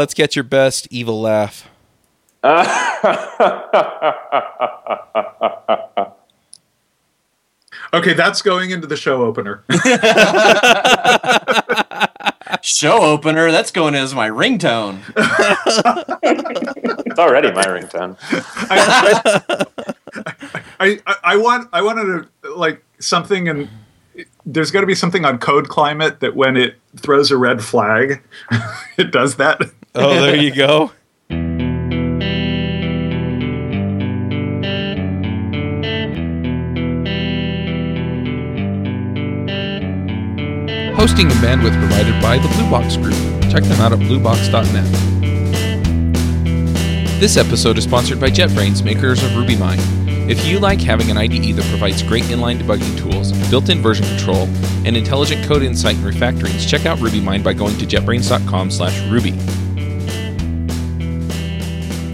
Let's get your best evil laugh. Okay, that's going into the show opener. Show opener. That's going as my ringtone. It's already my ringtone. I, I, I want I wanted to like something and there's got to be something on Code Climate that when it throws a red flag, it does that. Oh, there you go. Hosting and bandwidth provided by the Blue Box Group. Check them out at bluebox.net. This episode is sponsored by JetBrains, makers of RubyMine. If you like having an IDE that provides great inline debugging tools, built-in version control, and intelligent code insight and refactorings, check out RubyMine by going to jetbrains.com/ruby.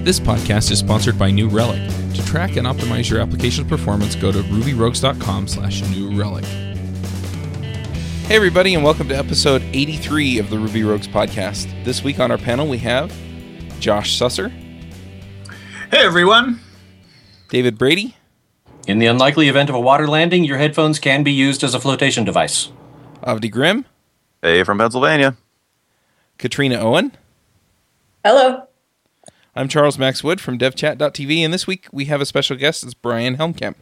This podcast is sponsored by New Relic. To track and optimize your application's performance, go to rubyrogues.com slash new relic. Hey, everybody, and welcome to episode 83 of the Ruby Rogues podcast. This week on our panel, we have Josh Susser, Hey everyone. David Brady, In the unlikely event of a water landing, your headphones can be used as a flotation device. Avdi Grimm, Hey, from Pennsylvania. Katrina Owen. Hello. I'm Charles Max Wood from devchat.tv, and this week we have a special guest. It's Bryan Helmkamp.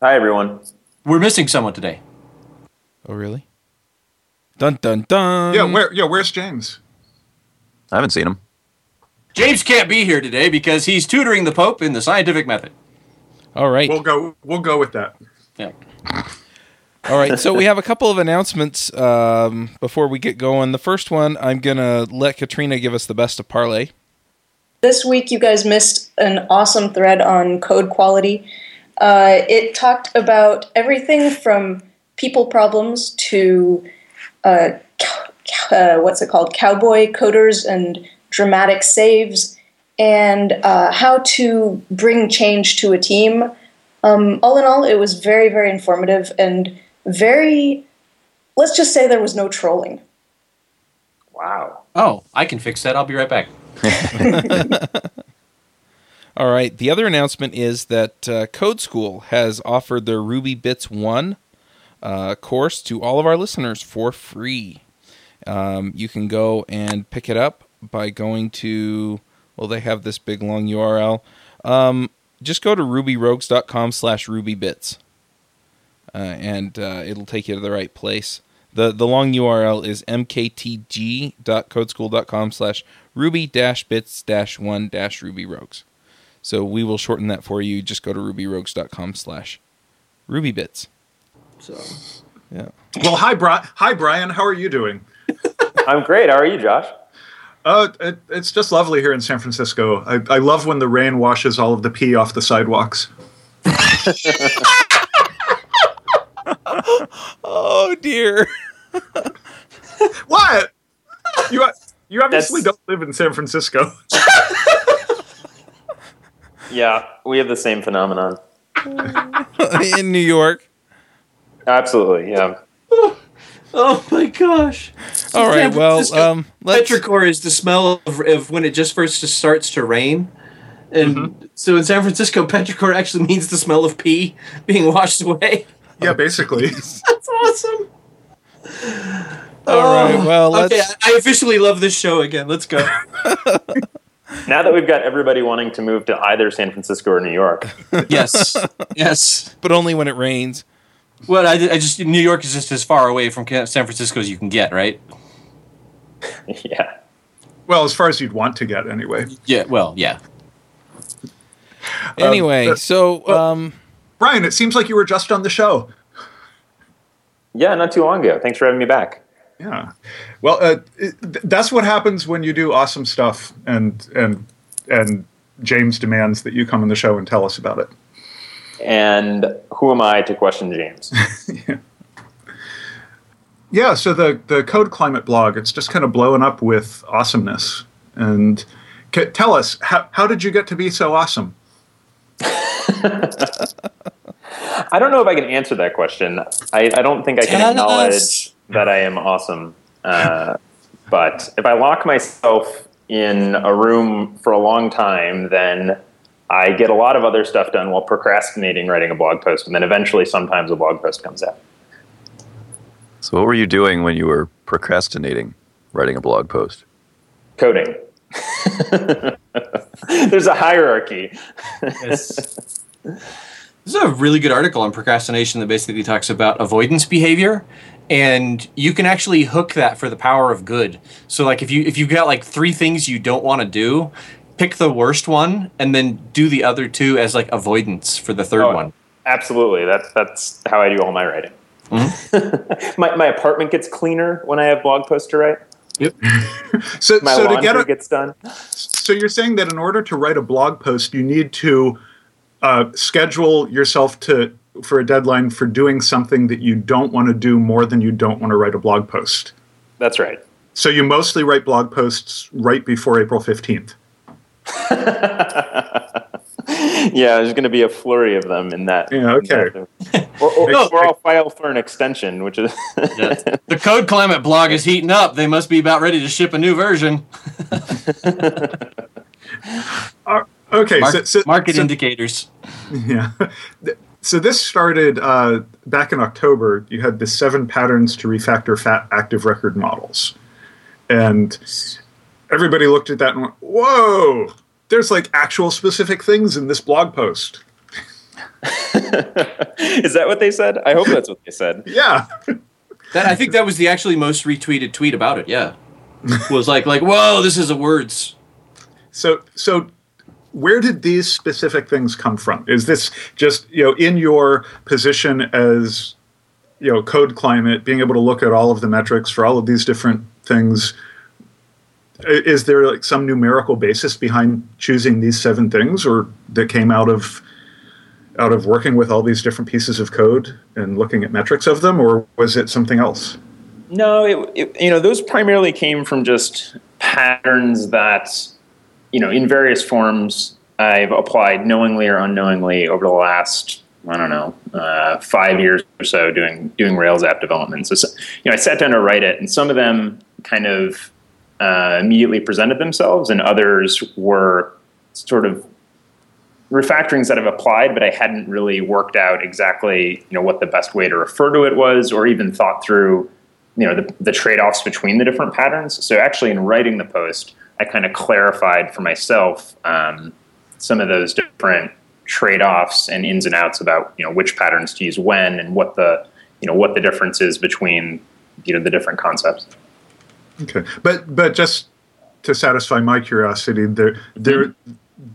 Hi, everyone. We're missing someone today. Oh, really? Dun dun dun. Yeah, where yeah, where's James? I haven't seen him. James can't be here today because he's tutoring the Pope in the scientific method. All right. We'll go we'll go with that. Yeah. All right, so we have a couple of announcements um, before we get going. The first one, I'm gonna let Katrina give us the best of Parley. This week, you guys missed an awesome thread on code quality. Uh, it talked about everything from people problems to uh, cow- cow- uh, what's it called, cowboy coders and dramatic saves, and uh, how to bring change to a team. Um, all in all, it was very, very informative and very. Let's just say there was no trolling. Wow. Oh, I can fix that. I'll be right back. All right. The other announcement is that uh, Code School has offered their Ruby Bits One uh, course to all of our listeners for free. Um, you can go and pick it up by going to. Well, they have this big long URL. Um, just go to rubyrogues.com slash rubybits, uh, and uh, it'll take you to the right place. The, the long URL is mktg.codeschool.com slash ruby dash bits dash one dash rubyrogues. So we will shorten that for you. Just go to rubyrogues.com slash rubybits. So Yeah. Well, hi Bryan. Hi Bryan, how are you doing? I'm great. How are you, Josh? Uh, it, it's just lovely here in San Francisco. I, I love when the rain washes all of the pee off the sidewalks. Oh dear. What? You you obviously That's- don't live in San Francisco. Yeah, we have the same phenomenon. In New York. Absolutely. Yeah. Oh my gosh. All right. San Well, Francisco um, let's. Petrichor is the smell of, of when it just first starts to rain. And so in San Francisco, petrichor actually means the smell of pee being washed away. Yeah, basically. That's awesome. All right. Well, let's. okay, I I officially love this show again. Let's go. Now that we've got everybody wanting to move to either San Francisco or New York, yes, yes. But only when it rains. Well, I, I just New York is just as far away from San Francisco as you can get, right? yeah. well, as far as you'd want to get, anyway. Yeah. Well, yeah. Anyway, uh, so um, Bryan, it seems like you were just on the show. Yeah, not too long ago. Thanks for having me back. Yeah. Well, uh, it, that's what happens when you do awesome stuff, and and and James demands that you come on the show and tell us about it. And who am I to question James? Yeah. So the the Code Climate blog, it's just kind of blowing up with awesomeness. And c- tell us how how did you get to be so awesome? I don't know if I can answer that question. I, I don't think I can Tell acknowledge us. that I am awesome. Uh, but if I lock myself in a room for a long time, then I get a lot of other stuff done while procrastinating writing a blog post, and then eventually, sometimes a blog post comes out. So, what were you doing when you were procrastinating writing a blog post? Coding. There's a hierarchy. Yes. This is a really good article on procrastination that basically talks about avoidance behavior and you can actually hook that for the power of good. So like if you if you've got like three things you don't want to do, pick the worst one and then do the other two as like avoidance for the third Oh, one. Absolutely. That's that's how I do all my writing. Mm-hmm. my my apartment gets cleaner when I have blog posts to write. Yep. So, My so to get a, gets done. so you're saying that in order to write a blog post, you need to uh, schedule yourself to for a deadline for doing something that you don't want to do more than you don't want to write a blog post. That's right. So you mostly write blog posts right before April fifteenth. yeah, there's going to be a flurry of them in that. Yeah, okay. in that- or, or, No. or I'll file for an extension, which is The Code Climate blog is heating up. They must be about ready to ship a new version. Okay, Mark- so, so, market so, indicators. Yeah. So this started uh, back in October. You had the seven patterns to refactor fat active record models, and everybody looked at that and went, "Whoa! There's like actual specific things in this blog post." is that what they said? I hope that's what they said. Yeah. That I think that was the actually most retweeted tweet about it. Yeah, was like like whoa, this is a words. So so where did these specific things come from? Is this just you know in your position as you know code climate, being able to look at all of the metrics for all of these different things? Is there like some numerical basis behind choosing these seven things, or that came out of out of working with all these different pieces of code and looking at metrics of them, or was it something else? No, it, it, you know those primarily came from just patterns that you know in various forms I've applied knowingly or unknowingly over the last I don't know uh, five years or so doing doing Rails app development. So, so you know I sat down to write it, and some of them kind of uh, immediately presented themselves, and others were sort of refactorings that I've applied, but I hadn't really worked out exactly, you know, what the best way to refer to it was, or even thought through, you know, the, the trade-offs between the different patterns. So actually, in writing the post, I kind of clarified for myself um, some of those different trade-offs and ins and outs about, you know, which patterns to use when and what the, you know, what the difference is between, you know, the different concepts. Okay, but but just to satisfy my curiosity, there there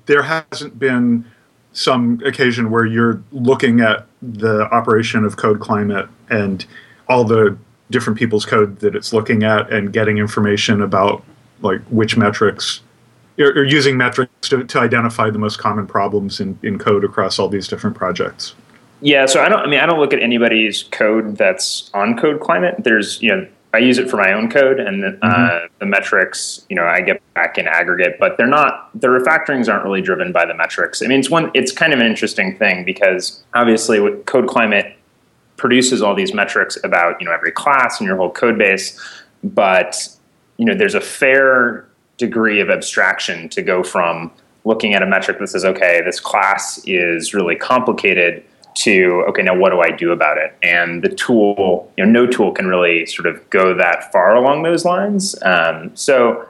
there hasn't been some occasion where you're looking at the operation of Code Climate and all the different people's code that it's looking at and getting information about like which metrics or, or using metrics to, to identify the most common problems in, in code across all these different projects. Yeah, so I don't. I mean, I don't look at anybody's code that's on Code Climate. There's, you know, I use it for my own code, and the, uh, the metrics, you know, I get back in aggregate, but they're not. The refactorings aren't really driven by the metrics. I mean, it's one. It's kind of an interesting thing because obviously, with Code Climate produces all these metrics about you know every class and your whole code base, but you know, there's a fair degree of abstraction to go from looking at a metric that says, okay, this class is really complicated to okay now what do i do about it? And the tool you know no tool can really sort of go that far along those lines. Um, so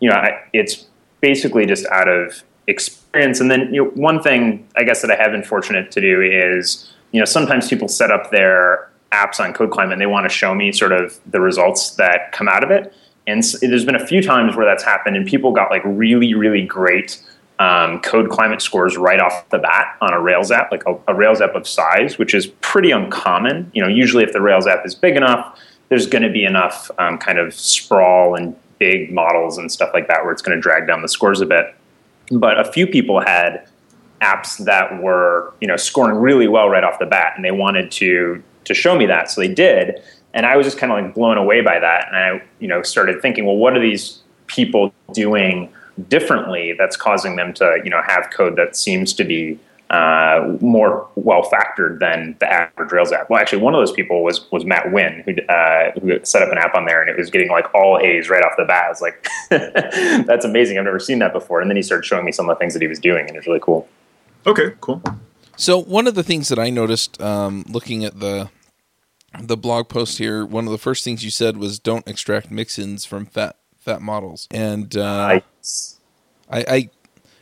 you know I, it's basically just out of experience. And then you know, one thing i guess that i have been fortunate to do is you know sometimes people set up their apps on code climate and they want to show me sort of the results that come out of it and s- there's been a few times where that's happened and people got like really really great um, code climate scores right off the bat on a Rails app, like a, a Rails app of size, which is pretty uncommon. You know, usually if the Rails app is big enough, there's going to be enough um, kind of sprawl and big models and stuff like that where it's going to drag down the scores a bit. But a few people had apps that were you know scoring really well right off the bat, and they wanted to to show me that, so they did. And I was just kind of like blown away by that, and I you know started thinking, well, what are these people doing? differently that's causing them to you know have code that seems to be uh, more well factored than the average Rails app. Well, actually, one of those people was was Matt Wynne, who uh, who set up an app on there, and it was getting like all A's right off the bat. I was like, "That's amazing! I've never seen that before." And then he started showing me some of the things that he was doing, and it was really cool. Okay, cool. So one of the things that I noticed um, looking at the the blog post here, one of the first things you said was don't extract mixins from fat fat models, and uh, I, I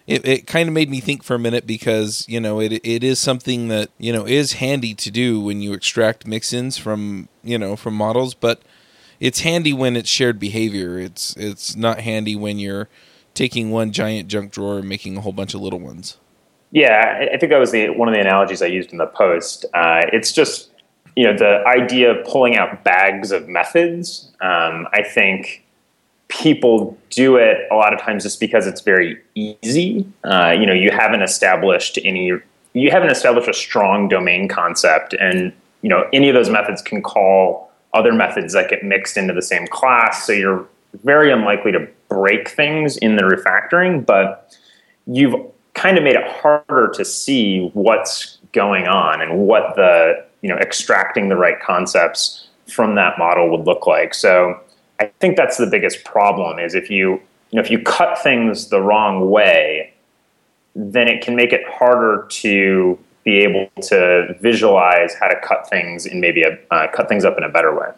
it, it kind of made me think for a minute because you know it it is something that you know is handy to do when you extract mixins from you know from models, but it's handy when it's shared behavior. It's it's not handy when you're taking one giant junk drawer and making a whole bunch of little ones. Yeah, I think that was the one of the analogies I used in the post. Uh, it's just you know the idea of pulling out bags of methods. Um, I think people do it a lot of times just because it's very easy. Uh, you know, you haven't established any, you haven't established a strong domain concept, and you know, any of those methods can call other methods that get mixed into the same class. So you're very unlikely to break things in the refactoring, but you've kind of made it harder to see what's going on and what the you know extracting the right concepts from that model would look like. So I think that's the biggest problem is if you you know if you cut things the wrong way, then it can make it harder to be able to visualize how to cut things in maybe a uh, cut things up in a better way.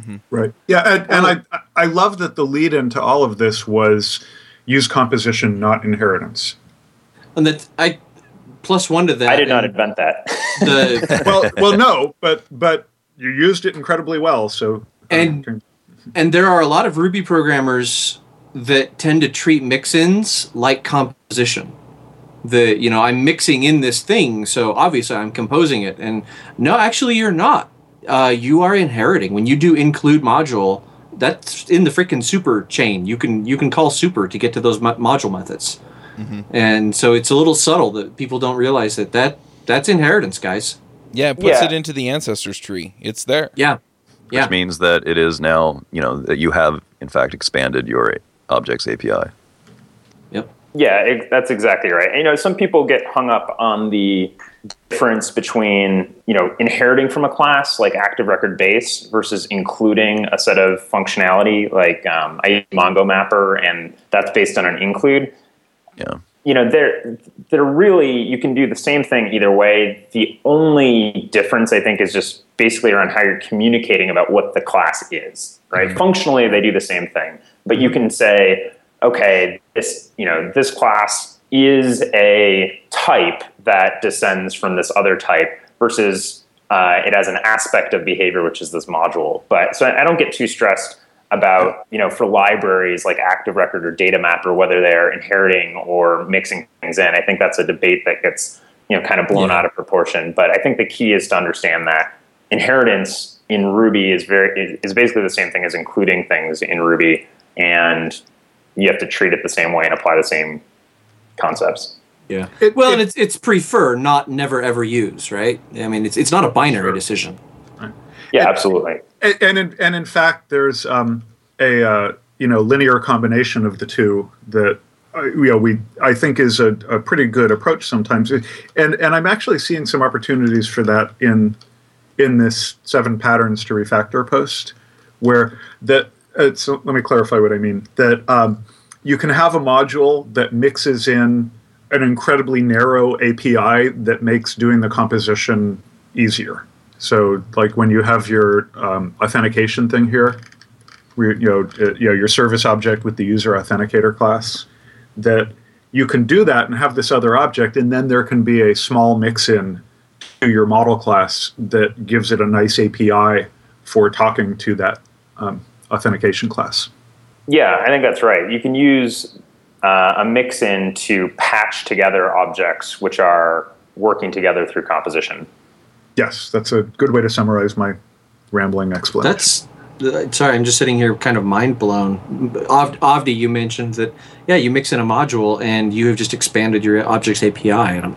Mm-hmm. Right. Yeah, and, and I I love that the lead into all of this was use composition, not inheritance. And that I plus one to that. I did not invent that. The, well, well, no, but but you used it incredibly well. So and and there are a lot of Ruby programmers that tend to treat mix-ins like composition. The you know I'm mixing in this thing, so obviously I'm composing it. And no, actually you're not. Uh, you are inheriting when you do include module. That's in the freaking super chain. You can you can call super to get to those mo- module methods. Mm-hmm. And so it's a little subtle that people don't realize that that that's inheritance, guys. Yeah, it puts yeah. it into the ancestors tree. It's there. Yeah which yeah. means that it is now, you know, that you have in fact expanded your objects API. Yep. Yeah, it, that's exactly right. And, you know, some people get hung up on the difference between, you know, inheriting from a class like active record base versus including a set of functionality like um, I use Mongo Mapper, and that's based on an include. Yeah. You know they're they're really you can do the same thing either way. The only difference i think is just basically around how you're communicating about what the class is right? Mm-hmm. functionally they do the same thing. But you can say okay this you know this class is a type that descends from this other type versus uh, it has an aspect of behavior which is this module. But so i don't get too stressed about you know for libraries like active record or DataMapper whether they're inheriting or mixing things in i think that's a debate that gets you know kind of blown yeah. out of proportion but i think the key is to understand that inheritance in ruby is very is basically the same thing as including things in ruby and you have to treat it the same way and apply the same concepts yeah it, well it, and it's it's prefer not never ever use right i mean it's it's not a binary sure. decision yeah, absolutely. And and in, and in fact, there's um, a uh, you know linear combination of the two that uh, you know we I think is a, a, pretty good approach sometimes. And and I'm actually seeing some opportunities for that in in this seven patterns to refactor post, where that. Uh, so let me clarify what I mean. That um, you can have a module that mixes in an incredibly narrow API that makes doing the composition easier. So, like when you have your um, authentication thing here, you know, uh, you know, your service object with the user authenticator class, that you can do that and have this other object, and then there can be a small mix-in to your model class that gives it a nice API for talking to that um, authentication class. Yeah, I think that's right. You can use uh, a mix-in to patch together objects which are working together through composition. Yes, that's a good way to summarize my rambling explanation. That's uh, sorry, I'm just sitting here kind of mind blown. Avdi, you mentioned that yeah, you mix in a module and you have just expanded your objects API, and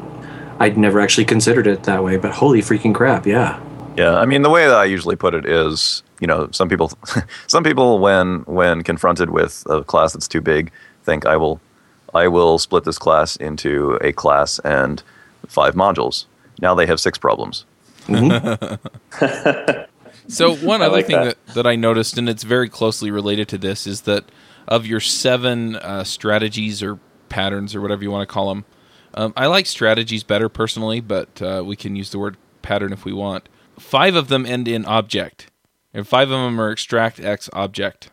i would never actually considered it that way. But holy freaking crap, yeah. Yeah, I mean the way that I usually put it is, you know, some people, some people when when confronted with a class that's too big, think I will, I will split this class into a class and five modules. Now they have six problems. So one other like thing that. that. that I noticed, and it's very closely related to this, is that of your seven uh, strategies or patterns or whatever you want to call them, um, I like strategies better personally, but uh, we can use the word pattern if we want. Five of them end in object, and five of them are extract X object.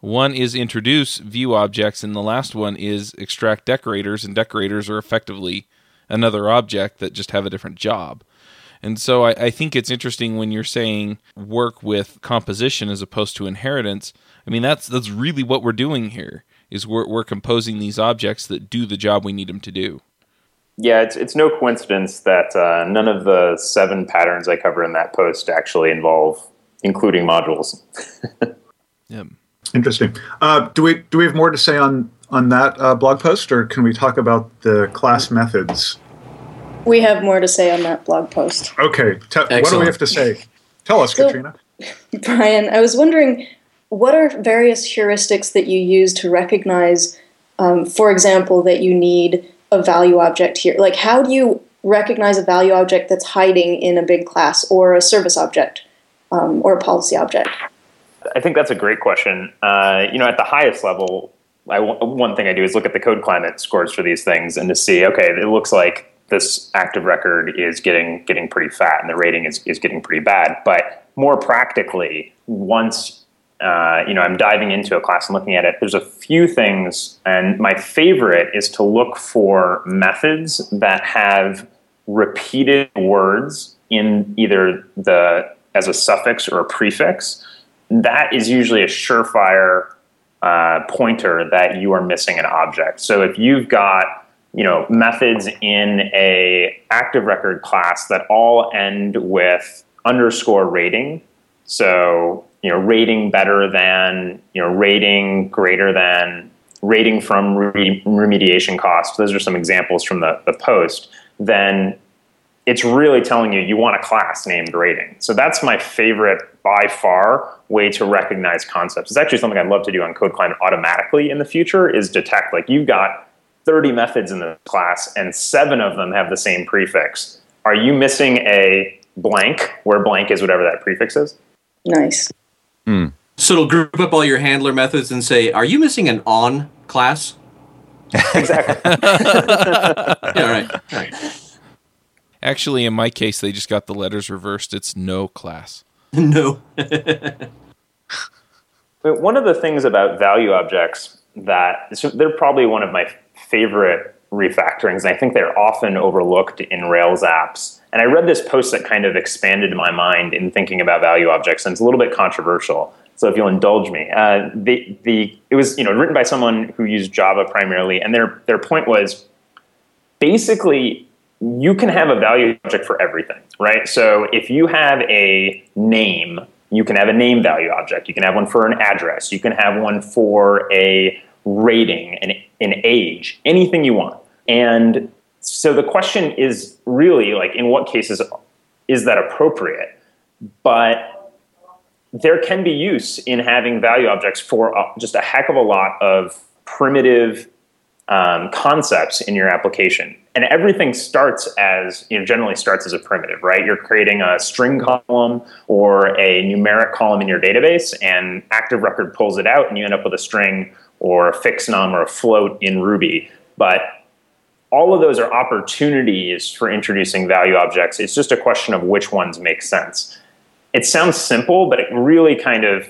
One is introduce view objects, and the last one is extract decorators, and decorators are effectively another object that just have a different job. And so I, I think it's interesting when you're saying work with composition as opposed to inheritance. I mean that's that's really what we're doing here is we're we're composing these objects that do the job we need them to do. Yeah, it's it's no coincidence that uh, none of the seven patterns I cover in that post actually involve including modules. yeah. Interesting. Uh, do we do we have more to say on on that uh, blog post, or can we talk about the class methods? We have more to say on that blog post. Okay. Te- what do we have to say? Tell us, So- Katrina. Bryan, I was wondering what are various heuristics that you use to recognize, um, for example, that you need a value object here? Like, how do you recognize a value object that's hiding in a big class or a service object um, or a policy object? I think that's a great question. Uh, you know, at the highest level, I, one thing I do is look at the code climate scores for these things and to see, okay, it looks like this active record is getting getting pretty fat and the rating is, is getting pretty bad. But more practically, once uh, you know I'm diving into a class and looking at it, there's a few things, and my favorite is to look for methods that have repeated words in either the as a suffix or a prefix that is usually a surefire uh, pointer that you are missing an object. So if you've got you know methods in a active record class that all end with underscore rating, so you know rating better than you know rating greater than rating from re- remediation costs Those are some examples from the, the post. Then it's really telling you you want a class named rating. So that's my favorite by far way to recognize concepts. It's actually something I'd love to do on Code Climate automatically in the future is detect like you've got 30 methods in the class and seven of them have the same prefix. Are you missing a blank where blank is whatever that prefix is? Nice. Hmm. So it'll group up all your handler methods and say, "Are you missing an on class?" Exactly. Yeah, all right. All right. Actually, in my case, they just got the letters reversed. It's no class. no. But one of the things about value objects that so they're probably one of my favorite refactorings, and I think they're often overlooked in Rails apps. And I read this post that kind of expanded my mind in thinking about value objects, and it's a little bit controversial. So if you'll indulge me, uh, the the it was you know written by someone who used Java primarily, and their their point was basically you can have a value object for everything, right? So if you have a name, you can have a name value object. You can have one for an address. You can have one for a rating, an, an age, anything you want. And so the question is really like, in what cases is that appropriate? But there can be use in having value objects for uh, just a heck of a lot of primitive um, concepts in your application. And everything starts as, you know, generally starts as a primitive, right? You're creating a string column or a numeric column in your database, and Active Record pulls it out, and you end up with a string or a Fixnum or a float in Ruby. But all of those are opportunities for introducing value objects. It's just a question of which ones make sense. It sounds simple, but it really kind of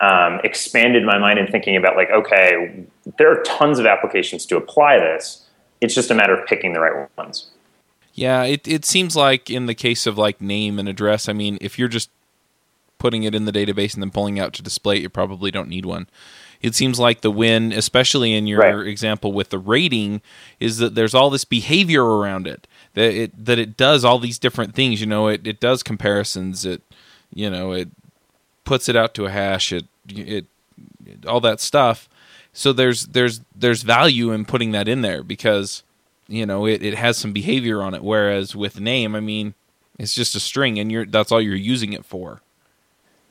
um, expanded my mind in thinking about like, okay, there are tons of applications to apply this. It's just a matter of picking the right ones. Yeah, it it seems like in the case of like name and address, I mean, if you're just putting it in the database and then pulling out to display it, you probably don't need one. It seems like the win, especially in your Right. example with the rating, is that there's all this behavior around it. That it that it does all these different things. You know, it, it does comparisons. It you know it puts it out to a hash. It it, it all that stuff. So there's there's there's value in putting that in there because you know it, it has some behavior on it. Whereas with name, I mean, it's just a string, and you're that's all you're using it for.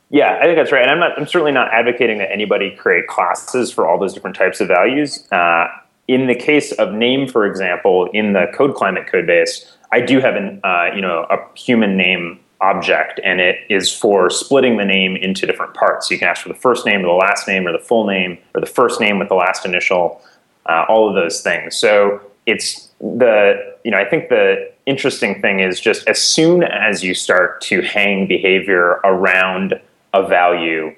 Yeah, I think that's right. And I'm not. I'm certainly not advocating that anybody create classes for all those different types of values. Uh, in the case of name, for example, in the code climate code base, I do have an uh, you know a human name object, and it is for splitting the name into different parts. So you can ask for the first name, or the last name, or the full name, or the first name with the last initial, uh, all of those things. So it's the you know I think the interesting thing is just as soon as you start to hang behavior around a value,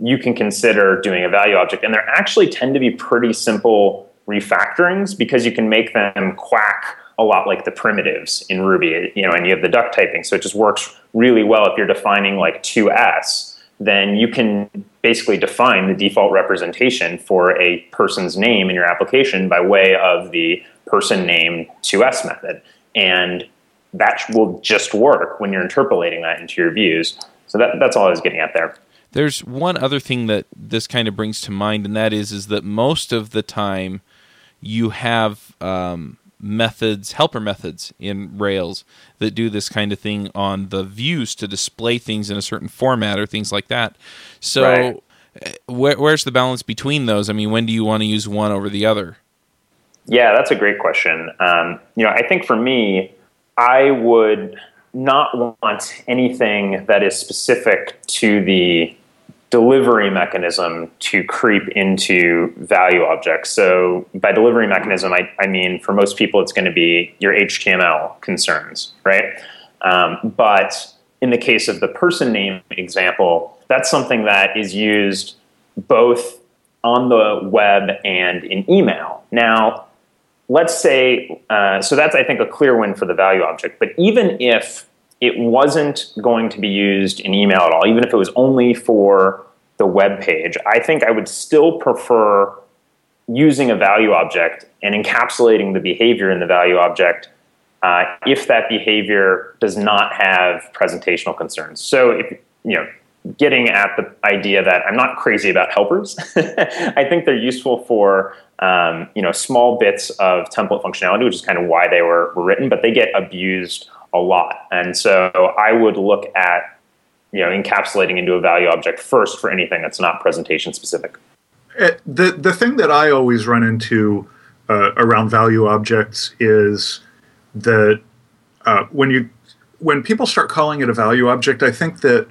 you can consider doing a value object, and there actually tend to be pretty simple refactorings because you can make them quack a lot like the primitives in Ruby, you know, and you have the duck typing. So it just works really well if you're defining like to_s, then you can basically define the default representation for a person's name in your application by way of the person name to_s method. And that will just work when you're interpolating that into your views. So that, that's all I was getting at there. There's one other thing that this kind of brings to mind, and that is is that most of the time you have um, methods, helper methods in Rails that do this kind of thing on the views to display things in a certain format or things like that. So, right. Eh, where, where's the balance between those? I mean, when do you want to use one over the other? Yeah, that's a great question. Um, you know, I think for me, I would not want anything that is specific to the delivery mechanism to creep into value objects. So, by delivery mechanism, I, I mean for most people, it's going to be your HTML concerns, right? Um, but in the case of the person name example, that's something that is used both on the web and in email. Now, let's say, uh, so that's, I think, a clear win for the value object. But even if it wasn't going to be used in email at all, even if it was only for the web page, I think I would still prefer using a value object and encapsulating the behavior in the value object uh, if that behavior does not have presentational concerns. So, if you know, getting at the idea that I'm not crazy about helpers, I think they're useful for um, you know small bits of template functionality, which is kind of why they were, were written, but they get abused a lot. And so I would look at you know encapsulating into a value object first for anything that's not presentation specific. Uh, the the thing that I always run into uh, around value objects is that uh, when you when people start calling it a value object, I think that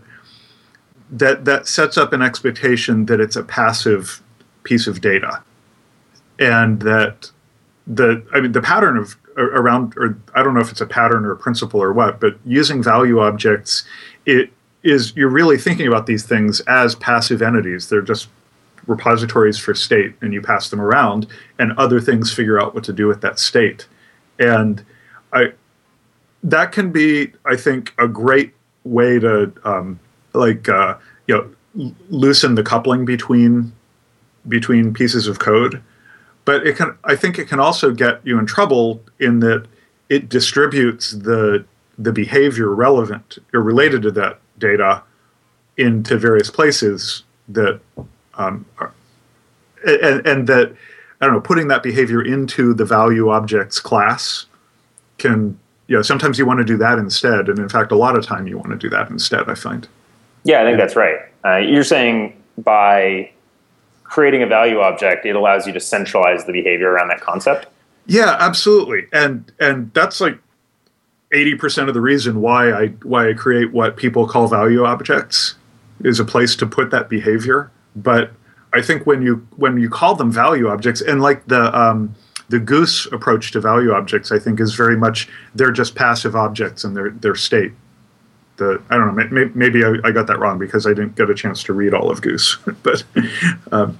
that that sets up an expectation that it's a passive piece of data, and that the I mean the pattern of around, or I don't know if it's a pattern or a principle or what, but using value objects, it is you're really thinking about these things as passive entities. They're just repositories for state, and you pass them around, and other things figure out what to do with that state. And I that can be, I think, a great way to um, like uh, you know loosen the coupling between between pieces of code. But it can i think it can also get you in trouble in that it distributes the the behavior relevant or related to that data into various places that um, are, and, and that i don't know putting that behavior into the value objects class can you know sometimes you want to do that instead. And in fact a lot of time you want to do that instead i find yeah i think that's right uh, you're saying by creating a value object, it allows you to centralize the behavior around that concept. Yeah, absolutely. And and that's like 80% of the reason why I why I create what people call value objects is a place to put that behavior. But I think when you when you call them value objects and like the um, the GOOS approach to value objects, I think is very much they're just passive objects in their their state. The I don't know maybe, maybe I, I, got that wrong because I didn't get a chance to read all of GOOS, but um,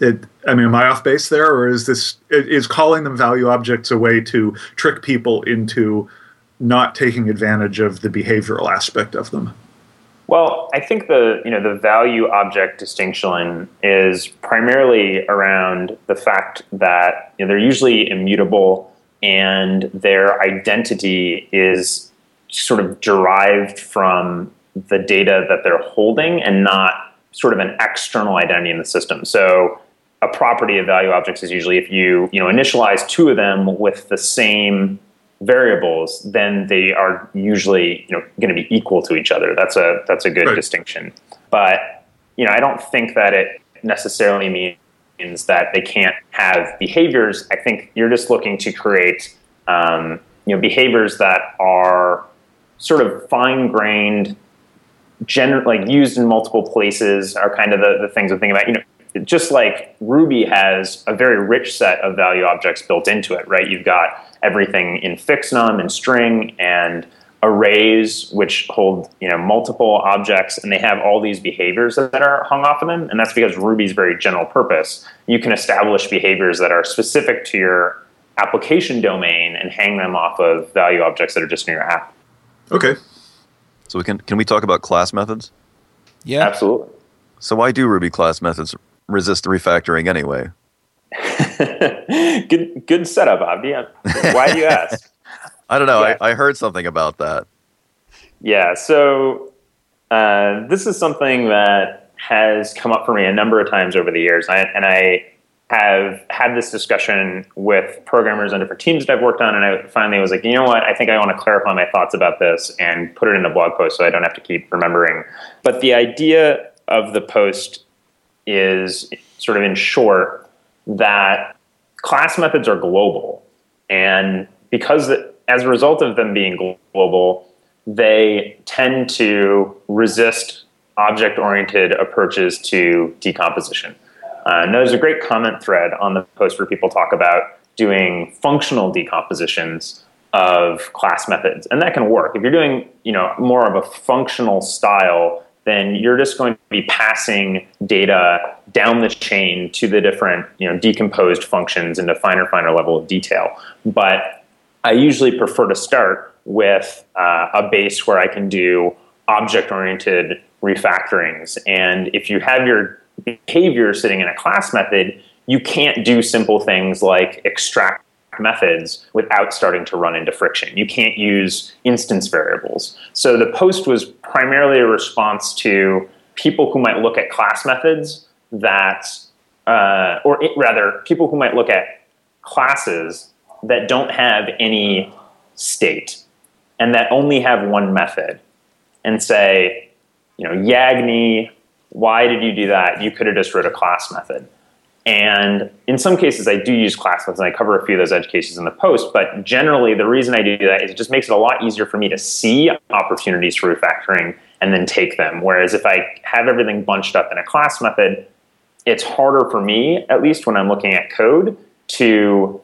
it, I mean, am I off base there, or is this is calling them value objects a way to trick people into not taking advantage of the behavioral aspect of them? Well, I think the you know the value object distinction is primarily around the fact that you know, they're usually immutable and their identity is sort of derived from the data that they're holding and not sort of an external identity in the system. So a property of value objects is usually if you you know initialize two of them with the same variables, then they are usually you know going to be equal to each other. That's a that's a good right. distinction. But you know I don't think that it necessarily means means that they can't have behaviors. I think you're just looking to create um, you know behaviors that are sort of fine grained, gener- like used in multiple places are kind of the, the things I'm thinking about. You know, just like Ruby has a very rich set of value objects built into it, right? You've got everything in fixnum num and string and arrays which hold you know multiple objects and they have all these behaviors that are hung off of them and that's because ruby's very general purpose you can establish behaviors that are specific to your application domain and hang them off of value objects that are just in your app Okay. So we can can we talk about class methods? Yeah. absolutely So why do Ruby class methods resist refactoring anyway? good good setup Avdi why do you ask I don't know. Yeah. I, I heard something about that. Yeah, so uh, this is something that has come up for me a number of times over the years, I, and I have had this discussion with programmers on different teams that I've worked on, and I finally was like, you know what, I think I want to clarify my thoughts about this and put it in a blog post so I don't have to keep remembering. But the idea of the post is sort of in short that class methods are global, and because as a result of them being global, they tend to resist object oriented approaches to decomposition. Uh, and there's a great comment thread on the post where people talk about doing functional decompositions of class methods, and that can work. If you're doing, you know, more of a functional style, then you're just going to be passing data down the chain to the different, you know, decomposed functions into finer, finer level of detail. But I usually prefer to start with uh, a base where I can do object oriented refactorings. And if you have your behavior sitting in a class method, you can't do simple things like extract methods without starting to run into friction. You can't use instance variables. So the post was primarily a response to people who might look at class methods that, uh, or it, rather, people who might look at classes that don't have any state and that only have one method and say, you know, Yagni, why did you do that? You could have just wrote a class method. And in some cases, I do use class methods, and I cover a few of those edge cases in the post. But generally, the reason I do that is it just makes it a lot easier for me to see opportunities for refactoring and then take them. Whereas if I have everything bunched up in a class method, it's harder for me, at least when I'm looking at code, to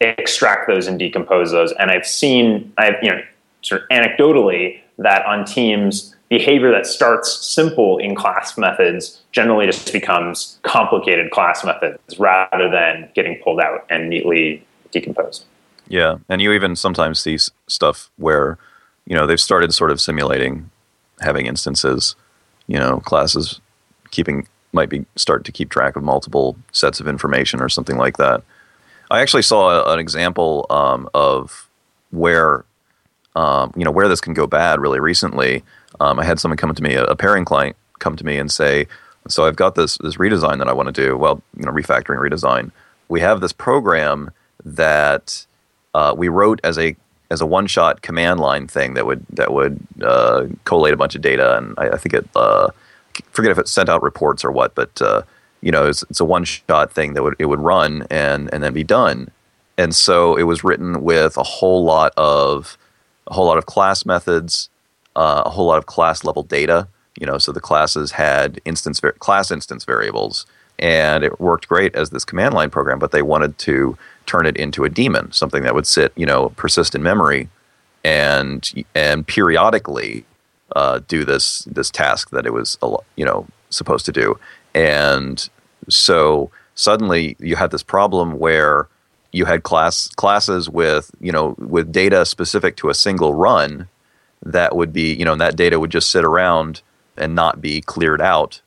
extract those and decompose those. And I've seen, I've you know, sort of anecdotally that on teams, behavior that starts simple in class methods generally just becomes complicated class methods rather than getting pulled out and neatly decomposed. Yeah, and you even sometimes see stuff where you know they've started sort of simulating having instances. You know, classes keeping might be start to keep track of multiple sets of information or something like that. I actually saw a, an example um, of where um, you know where this can go bad really recently. Um, I had someone come to me, a, a pairing client, come to me and say, "So I've got this this redesign that I want to do. Well, you know, refactoring redesign. We have this program that uh, we wrote as a as a one shot command line thing that would that would uh, collate a bunch of data, and I, I think it uh, forget if it sent out reports or what, but uh, you know, it's, it's a one shot thing that would it would run and and then be done. And so it was written with a whole lot of a whole lot of class methods, uh, a whole lot of class level data. You know, so the classes had instance class instance variables, and it worked great as this command line program. But they wanted to turn it into a daemon, something that would sit, you know, persist in memory, and and periodically uh, do this this task that it was, you know, supposed to do. And so suddenly you had this problem where you had class classes with you know with data specific to a single run that would be you know and that data would just sit around and not be cleared out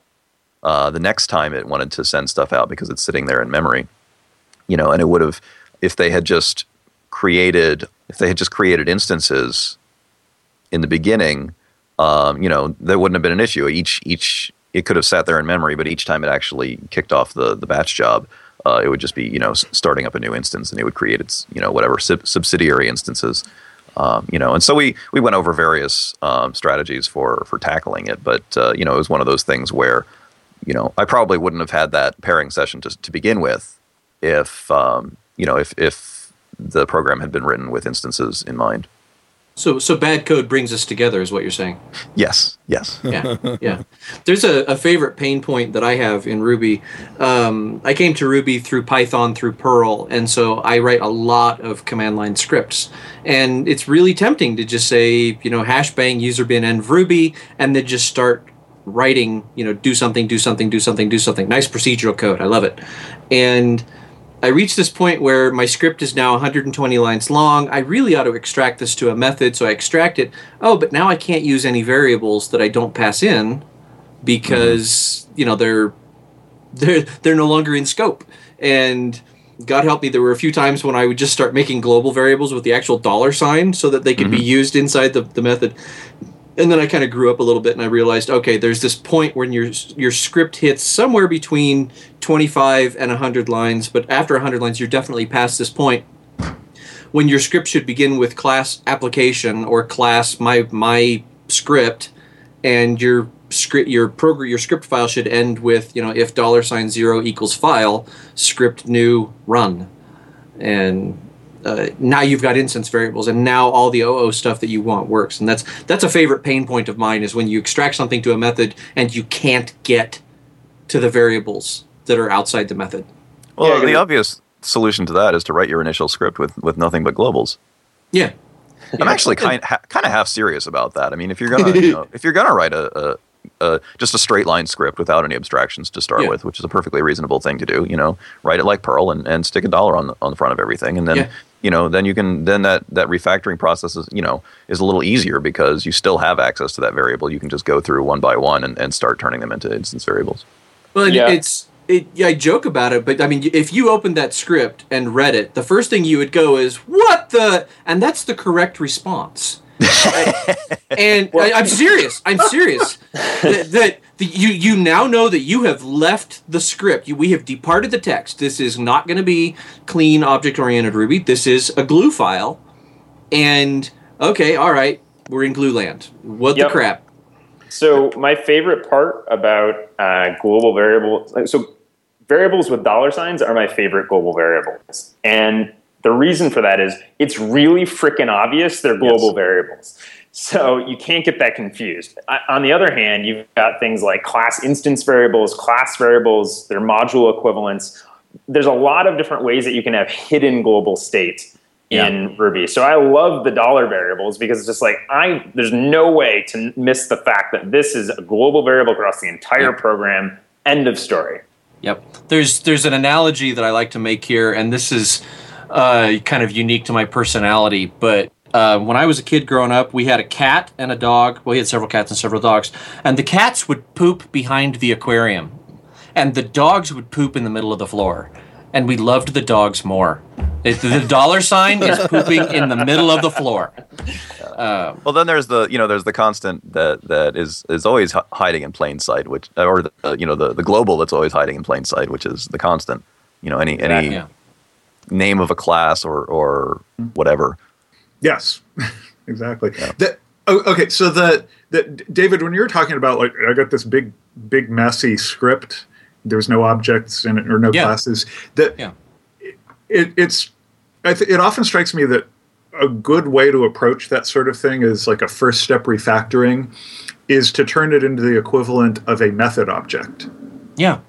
uh, the next time it wanted to send stuff out because it's sitting there in memory. You know and it would have if they had just created if they had just created instances in the beginning um, you know there wouldn't have been an issue. Each each it could have sat there in memory but each time it actually kicked off the the batch job uh, it would just be you know starting up a new instance and it would create its you know whatever sub- subsidiary instances um, you know and so we we went over various um, strategies for for tackling it but uh, you know it was one of those things where you know, I probably wouldn't have had that pairing session to to begin with, if um, you know, if if the program had been written with instances in mind. So, so bad code brings us together, is what you're saying. Yes, yes. yeah, yeah. There's a, a, favorite pain point that I have in Ruby. Um, I came to Ruby through Python, through Perl, and so I write a lot of command line scripts. And it's really tempting to just say, you know, hash bang user bin env Ruby, and then just start writing, you know, do something, do something, do something, do something. Nice procedural code. I love it. And I reached this point where my script is now 120 lines long. I really ought to extract this to a method, so I extract it. Oh, but now I can't use any variables that I don't pass in because mm-hmm. you know they're they're they're no longer in scope. And God help me, there were a few times when I would just start making global variables with the actual dollar sign so that they could mm-hmm. be used inside the, the method and then I kind of grew up a little bit and I realized, okay, there's this point when your your script hits somewhere between 25 and 100 lines, but after 100 lines, you're definitely past this point when your script should begin with class application or class my my script, and your script your program your script file should end with you know if dollar sign zero equals file script new run, and uh, now you've got instance variables and now all the OO stuff that you want works and that's that's a favorite pain point of mine is when you extract something to a method and you can't get to the variables that are outside the method. Well, yeah, the obvious solution to that is to write your initial script with, with nothing but globals. Yeah. I'm actually kind ha- kind of half serious about that. I mean, if you're gonna you know, if you're gonna write a, a, a, just a straight line script without any abstractions to start yeah. with, which is a perfectly reasonable thing to do, you know, write it like Perl and, and stick a dollar on the on the front of everything, and then yeah you know, then you can then that that refactoring process is you know is a little easier because you still have access to that variable. You can just go through one by one and, and start turning them into instance variables. Well, yeah. it's it, yeah, I joke about it, but I mean, if you opened that script and read it, the first thing you would go is, "What the?" And that's the correct response. and I, am serious. I'm serious. that, that the, you you now know that you have left the script. You, we have departed the text. This is not going to be clean object oriented Ruby. This is a glue file. And okay, all right, we're in glue land. What yep. the crap? So my favorite part about uh, global variables. So variables with dollar signs are my favorite global variables, and the reason for that is it's really freaking obvious they're global yes. variables. So you can't get that confused. On the other hand, you've got things like class instance variables, class variables, their module equivalents. There's a lot of different ways that you can have hidden global states yeah. in Ruby. So I love the dollar variables because it's just like I there's no way to miss the fact that this is a global variable across the entire yep. program. End of story. Yep. There's there's an analogy that I like to make here, and this is uh, kind of unique to my personality, but uh, when I was a kid growing up, we had a cat and a dog. Well, we had several cats and several dogs. And the cats would poop behind the aquarium, and the dogs would poop in the middle of the floor. And we loved the dogs more. The dollar sign is pooping in the middle of the floor. Uh, well, then there's the you know there's the constant that that is is always hiding in plain sight, which or the, uh, you know the the global that's always hiding in plain sight, which is the constant. You know any any yeah. Name of a class or or whatever Yes, exactly. Yeah. The, oh, okay, so the, the David, when you were talking about like I got this big big messy script, there's no objects in it or no yeah. classes. That yeah. it, it's th- it often strikes me that a good way to approach that sort of thing is like a first step refactoring is to turn it into the equivalent of a method object. Yeah.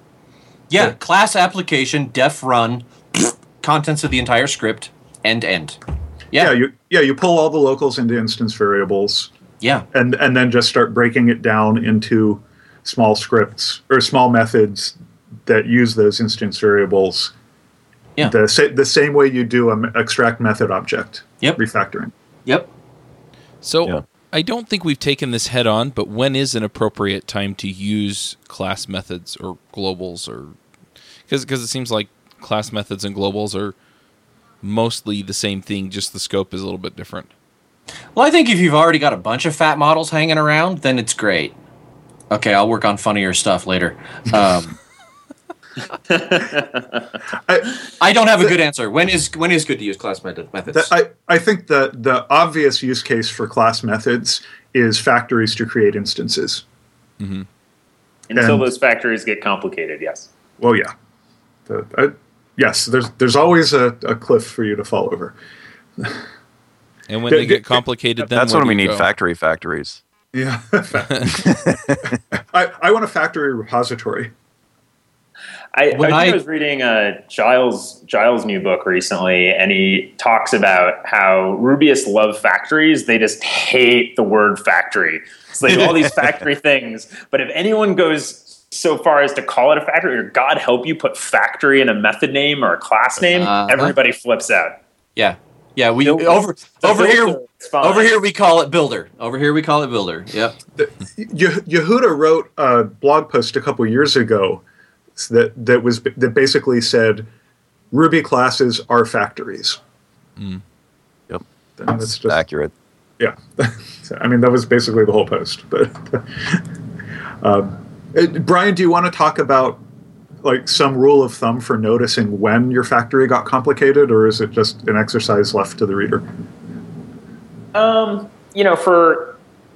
Yeah, class application def run contents of the entire script end end. Yeah. yeah, you yeah you pull all the locals into instance variables. Yeah, and and then just start breaking it down into small scripts or small methods that use those instance variables. Yeah, the sa- the same way you do an extract method object. Yep, refactoring. Yep. So. Yeah. I don't think we've taken this head on, but when is an appropriate time to use class methods or globals or because because it seems like class methods and globals are mostly the same thing, just the scope is a little bit different. Well, I think if you've already got a bunch of fat models hanging around, then it's great. Okay, I'll work on funnier stuff later. Um, I, I, don't have a good answer. When is when is good to use class method, methods? I, I think the the obvious use case for class methods is factories to create instances. Mm-hmm. Until And- those factories get complicated, yes. Well, yeah. The, uh, yes, there's there's always a, a cliff for you to fall over. And when they get complicated, then That's when we need go? factory factories. Yeah. I, I want a factory repository. I, When I, I- was reading uh, Giles Giles' new book recently, and he talks about how Rubyists love factories. They just hate the word factory. So they do all these factory things, but if anyone goes so far as to call it a factory, or God help you put factory in a method name or a class name, Uh-huh. everybody flips out. Yeah, yeah. We Builder. over over here. builder, it's fine. Over here we call it builder. Over here we call it builder. Yep. Ye- Yehuda wrote a blog post a couple years ago that that was that basically said Ruby classes are factories. Yep. And that's just Accurate. yeah. So, I mean, that was basically the whole post. But um, uh, Bryan, do you want to talk about like some rule of thumb for noticing when your factory got complicated, or is it just an exercise left to the reader? Um, you know, for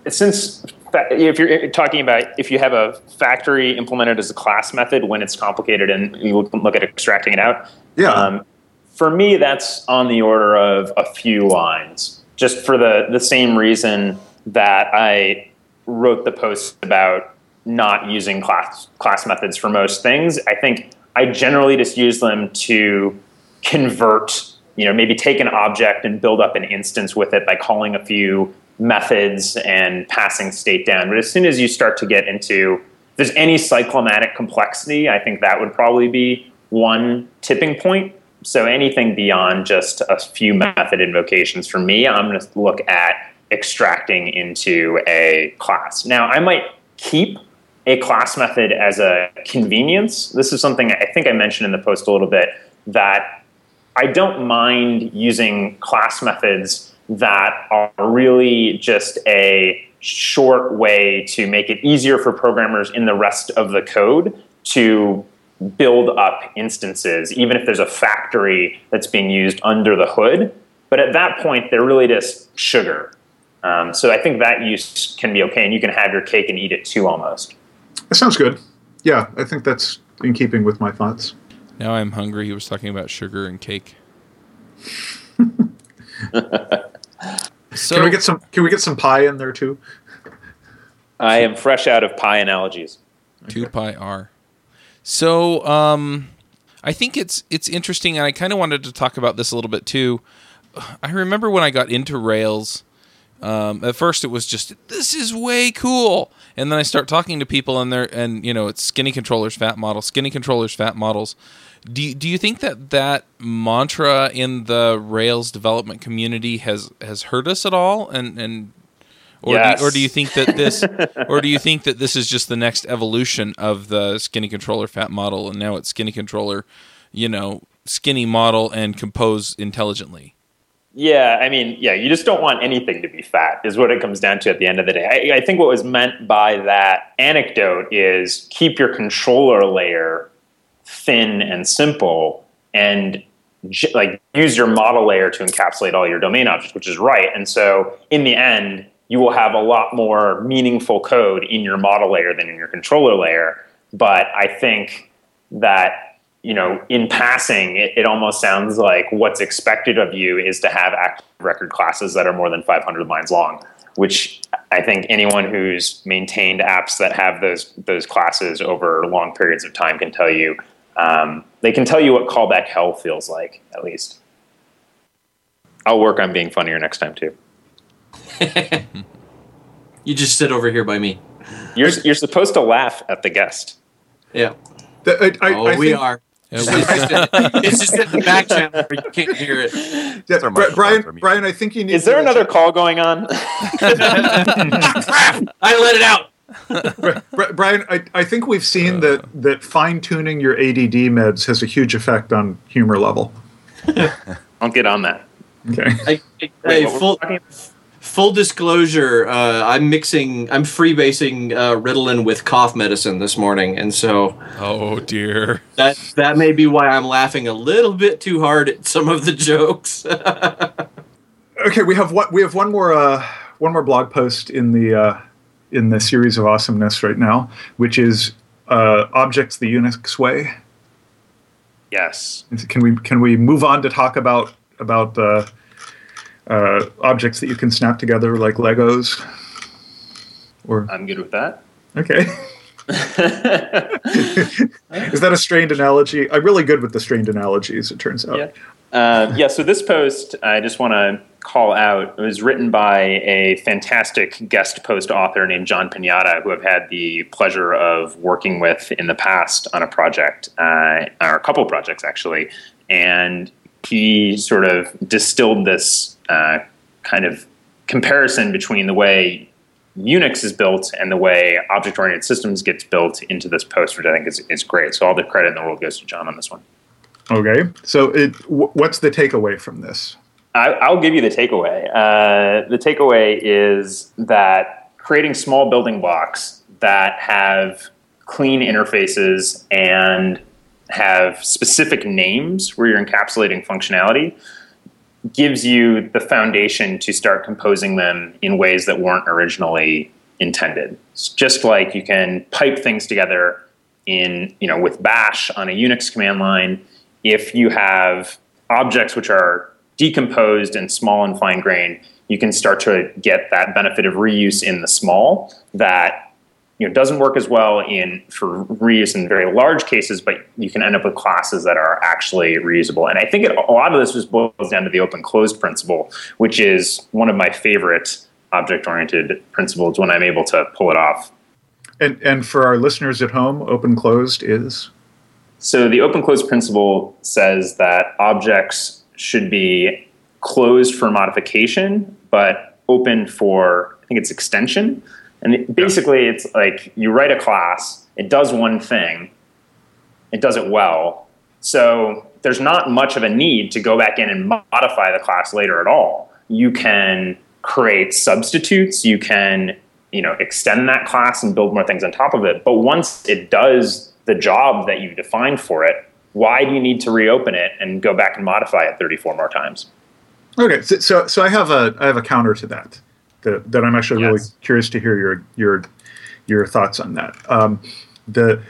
since if you're talking about if you have a factory implemented as a class method when it's complicated and you look, look at extracting it out. Yeah. Um, for me, that's on the order of a few lines, just for the the same reason that I wrote the post about not using class class methods for most things. I think I generally just use them to convert, you know, maybe take an object and build up an instance with it by calling a few methods and passing state down. But as soon as you start to get into there's any cyclomatic complexity, I think that would probably be one tipping point. So anything beyond just a few method invocations for me, I'm going to look at extracting into a class. Now, I might keep a class method as a convenience. This is something I think I mentioned in the post a little bit that I don't mind using class methods that are really just a short way to make it easier for programmers in the rest of the code to build up instances, even if there's a factory that's being used under the hood. But at that point, they're really just sugar. Um, so I think that use can be okay, and you can have your cake and eat it too, almost. That sounds good. Yeah, I think that's in keeping with my thoughts. Now I'm hungry. He was talking about sugar and cake. so Can we get some? Can we get some pie in there too? I am fresh out of pie analogies. two pi r. So um, I think it's it's interesting, and I kind of wanted to talk about this a little bit too. I remember when I got into Rails. Um, at first, it was just this is way cool, and then I start talking to people, and they're and you know it's skinny controllers, fat models, skinny controllers, fat models. Do you, do you think that that mantra in the Rails development community has has hurt us at all, and and or Yes. do, or do you think that this or do you think that this is just the next evolution of the skinny controller fat model, and now it's skinny controller, you know, skinny model and compose intelligently? Yeah, I mean, yeah, you just don't want anything to be fat, is what it comes down to at the end of the day. I, I think what was meant by that anecdote is keep your controller layer thin and simple, and like use your model layer to encapsulate all your domain objects, which is right. And so, in the end, you will have a lot more meaningful code in your model layer than in your controller layer. But I think that you know, in passing, it, it almost sounds like what's expected of you is to have active record classes that are more than 500 lines long, which I think anyone who's maintained apps that have those those classes over long periods of time can tell you. Um, they can tell you what callback hell feels like, at least. I'll work on being funnier next time too. You just sit over here by me. You're you're supposed to laugh at the guest. Yeah. The- I, I, Oh, I we think- are. Yeah, It's we- just, it's just in the back channel where you can't hear it. Yeah, Throw Bryan. Bryan, I think you need. Is there to- uh, another call going on? I let it out. Bri- Bri- Bryan, I, I think we've seen that uh. that fine tuning your ADD meds has a huge effect on humor level. I'll get on that. Okay. I, I, Wait, hey, what were we full, talking- full disclosure, uh, I'm mixing, I'm freebasing uh, Ritalin with cough medicine this morning, and so oh dear. that that may be why I'm laughing a little bit too hard at some of the jokes. Okay, we have what we have one more uh, one more blog post in the uh, in the series of awesomeness right now, which is uh, objects the Unix way? Yes. Can we can we move on to talk about about uh, uh, objects that you can snap together like Legos? Or I'm good with that. okay, is that a strained analogy? I'm really good with the strained analogies. It turns out. Yeah. Uh, yeah, so this post, I just want to call out, it was written by a fantastic guest post author named John Pignata, who I've had the pleasure of working with in the past on a project, uh, or a couple projects actually. And he sort of distilled this uh, kind of comparison between the way Unix is built and the way object oriented systems gets built into this post, which I think is, is great. So all the credit in the world goes to John on this one. Okay, so it, w- what's the takeaway from this? I, I'll give you the takeaway. Uh, the takeaway is that creating small building blocks that have clean interfaces and have specific names where you're encapsulating functionality gives you the foundation to start composing them in ways that weren't originally intended. It's just like you can pipe things together in, you know, with bash on a Unix command line if you have objects which are decomposed and small and fine grained, you can start to get that benefit of reuse in the small that you know doesn't work as well in for reuse in very large cases, but you can end up with classes that are actually reusable. And I think it, a lot of this just boils down to the open closed principle, which is one of my favorite object oriented principles when I'm able to pull it off. And and for our listeners at home, open closed is So the open closed principle says that objects should be closed for modification, but open for I think it's extension. And basically, it's like you write a class, it does one thing, it does it well. So there's not much of a need to go back in and modify the class later at all. You can create substitutes, you can you know extend that class and build more things on top of it. But once it does the job that you defined for it, why do you need to reopen it and go back and modify it 34 more times? Okay, so, so so I have a I have a counter to that that, that I'm actually really curious to hear your your your thoughts on that. Um, the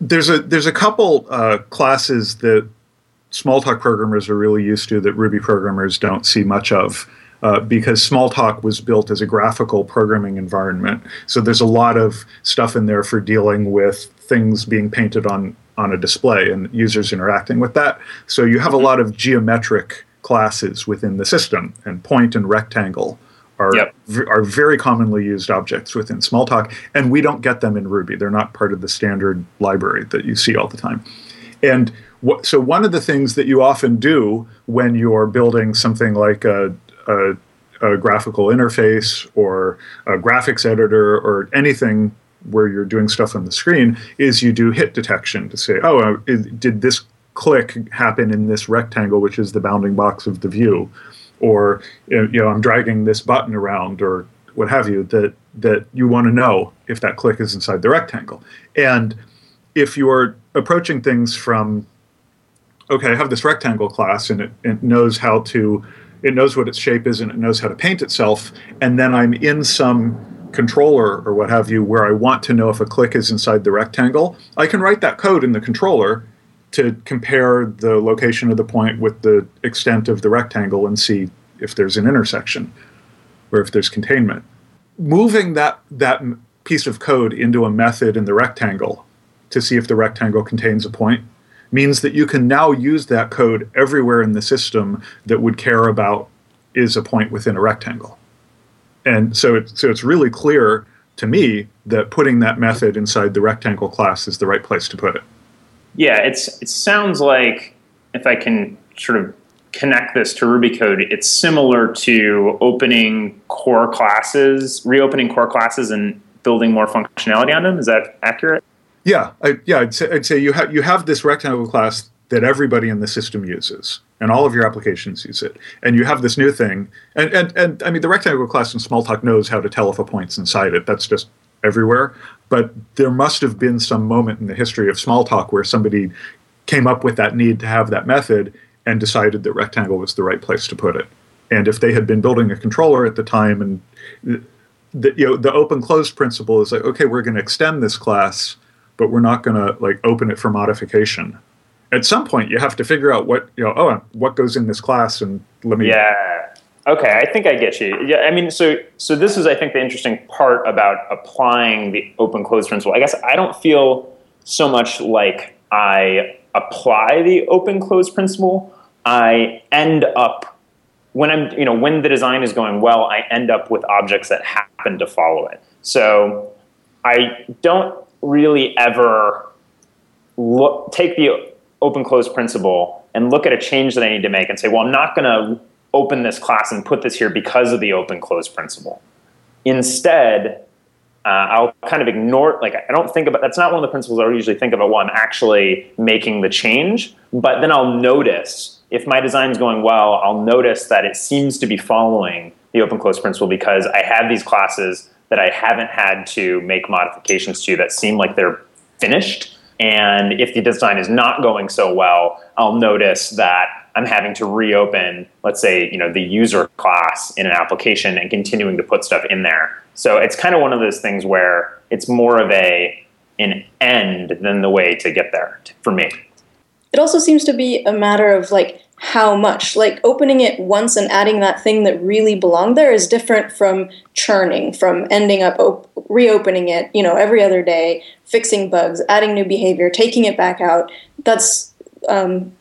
there's a there's a couple uh, classes that Smalltalk programmers are really used to that Ruby programmers don't see much of. Uh, because Smalltalk was built as a graphical programming environment, so there's a lot of stuff in there for dealing with things being painted on on a display and users interacting with that. So you have a lot of geometric classes within the system, and point and rectangle are Yep. v- are very commonly used objects within Smalltalk, and we don't get them in Ruby. They're not part of the standard library that you see all the time. And wh- so one of the things that you often do when you're building something like a, a, a graphical interface or a graphics editor or anything where you're doing stuff on the screen is you do hit detection to say, oh, uh, is- did this click happen in this rectangle, which is the bounding box of the view? Or, you know, I'm dragging this button around or what have you, that, that you want to know if that click is inside the rectangle. And if you're approaching things from okay i have this rectangle class and it, it knows how to it knows what its shape is and it knows how to paint itself and then i'm in some controller or what have you where i want to know if a click is inside the rectangle i can write that code in the controller to compare the location of the point with the extent of the rectangle and see if there's an intersection or if there's containment moving that that piece of code into a method in the rectangle to see if the rectangle contains a point means that you can now use that code everywhere in the system that would care about is a point within a rectangle. And so it, so it's really clear to me that putting that method inside the rectangle class is the right place to put it. Yeah, it's it sounds like if I can sort of connect this to Ruby code, it's similar to opening core classes, reopening core classes and building more functionality on them. Is that accurate? Yeah, I, yeah, I'd say, I'd say you have you have this rectangle class that everybody in the system uses, and all of your applications use it. And you have this new thing, and and, and I mean the rectangle class in Smalltalk knows how to tell if a point's inside it. That's just everywhere. But there must have been some moment in the history of Smalltalk where somebody came up with that need to have that method and decided that rectangle was the right place to put it. And if they had been building a controller at the time and the, you know the open closed principle is like okay we're going to extend this class but we're not going to like open it for modification. At some point, you have to figure out what you know. Oh, what goes in this class, and let me. Yeah. Okay, I think I get you. Yeah, I mean, so so this is, I think, the interesting part about applying the open close principle. I guess I don't feel so much like I apply the open close principle. I end up when I'm, you know, when the design is going well, I end up with objects that happen to follow it. So I don't really ever look, take the open close principle and look at a change that I need to make and say, well, I'm not going to open this class and put this here because of the open close principle. Instead, uh, I'll kind of ignore like I don't think about that's not one of the principles I usually think about while I'm actually making the change. But then I'll notice if my design is going well, I'll notice that it seems to be following the open close principle because I have these classes that I haven't had to make modifications to that seem like they're finished. And if the design is not going so well, I'll notice that I'm having to reopen, let's say, you know, the user class in an application and continuing to put stuff in there. So it's kind of one of those things where it's more of a an end than the way to get there for me. It also seems to be a matter of like how much. Like opening it once and adding that thing that really belonged there is different from churning, from ending up op- reopening it, you know, every other day, fixing bugs, adding new behavior, taking it back out. That's um,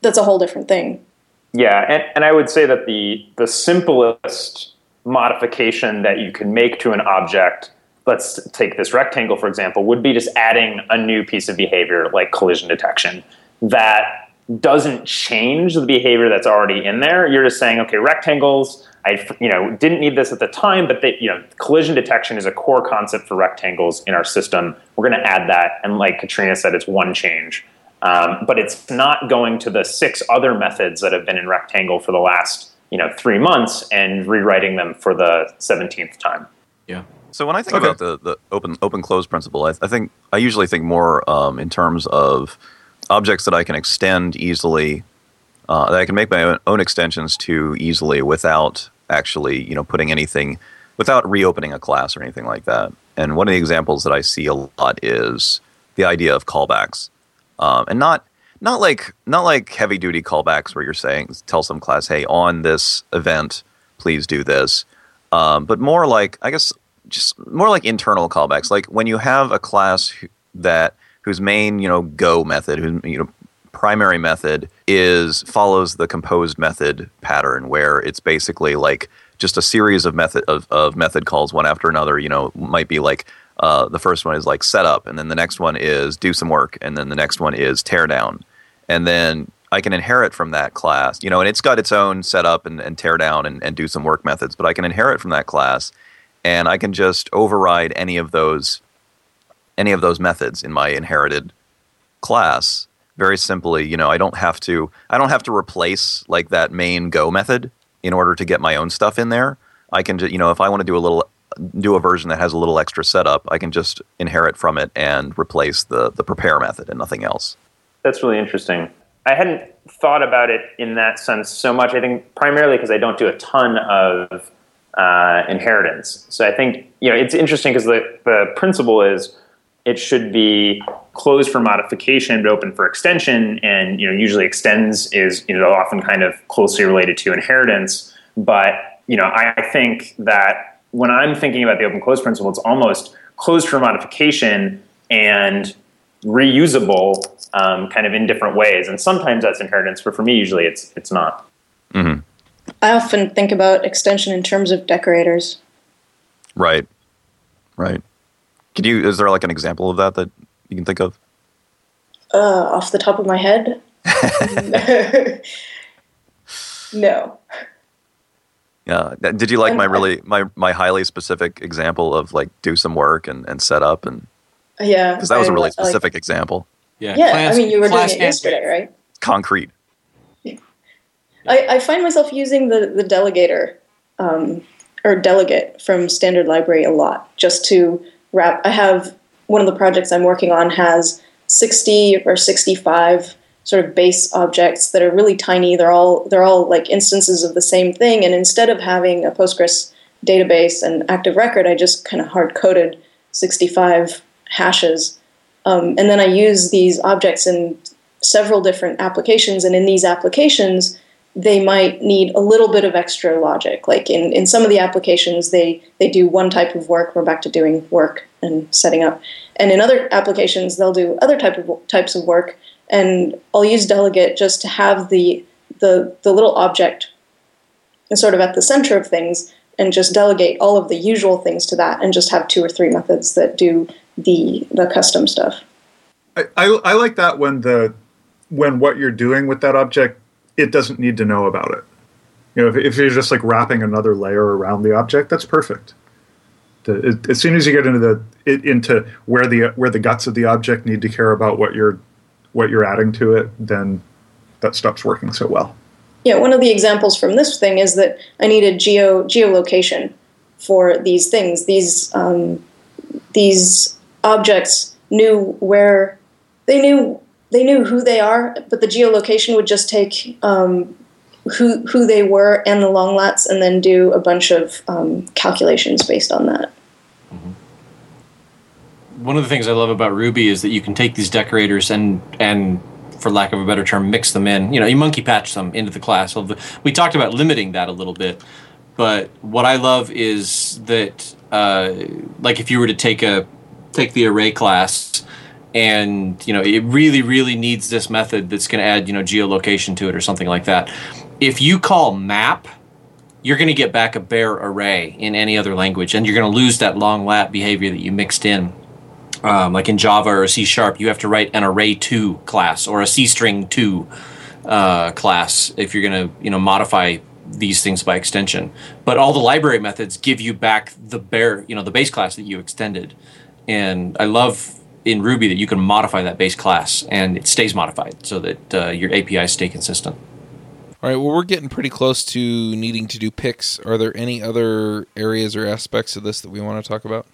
that's a whole different thing. Yeah, and, and I would say that the the simplest modification that you can make to an object, let's take this rectangle for example, would be just adding a new piece of behavior like collision detection that doesn't change the behavior that's already in there. You're just saying, okay, rectangles. I you know didn't need this at the time, but they, you know collision detection is a core concept for rectangles in our system. We're going to add that, and like Katrina said, it's one change. Um, but it's not going to the six other methods that have been in Rectangle for the last you know three months and rewriting them for the seventeenth time. Yeah. So when I think Okay. about the, the open open close principle, I, I think I usually think more um, in terms of objects that I can extend easily, uh, that I can make my own, own extensions to easily without actually you know putting anything, without reopening a class or anything like that. And one of the examples that I see a lot is the idea of callbacks, um, and not not like not like heavy duty callbacks where you're saying tell some class, hey, on this event, please do this, um, but more like I guess just more like internal callbacks. Like when you have a class that whose main you know go method, whose you know primary method is follows the composed method pattern, where it's basically like just a series of method of, of method calls one after another. You know, might be like uh, the first one is like setup, and then the next one is do some work, and then the next one is tear down, and then I can inherit from that class. You know, and it's got its own setup and, and tear down and, and do some work methods, but I can inherit from that class, and I can just override any of those any of those methods in my inherited class very simply you know i don't have to i don't have to replace like that main go method in order to get my own stuff in there i can just you know if i want to do a little do a version that has a little extra setup i can just inherit from it and replace the the prepare method and nothing else That's really interesting. I hadn't thought about it in that sense so much. I think primarily because I don't do a ton of uh, inheritance. So I think you know it's interesting because the the principle is it should be closed for modification but open for extension, and you know usually extends is you know often kind of closely related to inheritance. But you know I think that when I'm thinking about the open close principle, it's almost closed for modification and reusable um, kind of in different ways. And sometimes that's inheritance, but for me, usually it's it's not. I often think about extension in terms of decorators. right right could you is there like an example of that that you can think of Uh, off the top of my head, no. Yeah did you like And my I- really my my highly specific example of like do some work and, and set up and Yeah, because that was a I really like- specific example Yeah. yeah, class- I mean, you were doing it yesterday, right? concrete I, I find myself using the the delegator um, or delegate from Standard Library a lot, just to wrap. I have one of the projects I'm working on has sixty or sixty five sort of base objects that are really tiny. They're all they're all like instances of the same thing, and instead of having a Postgres database and active record, I just kind of hard coded sixty five hashes Um, and then I use these objects in several different applications, and in these applications, they might need a little bit of extra logic. Like in, in some of the applications, they, they do one type of work. We're back to doing work and setting up. And in other applications, they'll do other type of types of work. And I'll use delegate just to have the the, the little object sort of at the center of things and just delegate all of the usual things to that and just have two or three methods that do the the custom stuff. I, I, I like that when the when what you're doing with that object it doesn't need to know about it. You know, if, if you're just like wrapping another layer around the object, that's perfect. The, it, as soon as you get into the it, into where the where the guts of the object need to care about what you're what you're adding to it, then that stops working so well. Yeah, one of the examples from this thing is that I needed geo geolocation for these things. These um, these objects knew where they knew they knew who they are, but the geolocation would just take um, who who they were and the long lats, and then do a bunch of um, calculations based on that. Mm-hmm. One of the things I love about Ruby is that you can take these decorators and and for lack of a better term, mix them in. You know, you monkey patch them into the class. We talked about limiting that a little bit, but what I love is that, uh, like, if you were to take a take the array class, and you know, it really, really needs this method that's going to add, you know, geolocation to it or something like that. If you call map, you're going to get back a bare array in any other language, and you're going to lose that long lat behavior that you mixed in um, like in Java or C sharp, you have to write an array two class or a C string two uh, class if you're going to you know modify these things by extension. But all the library methods give you back the bare you know the base class that you extended. And I love in Ruby that you can modify that base class and it stays modified so that uh, your APIs stay consistent. All right. Well, we're getting pretty close to needing to do picks. Are there any other areas or aspects of this that we want to talk about?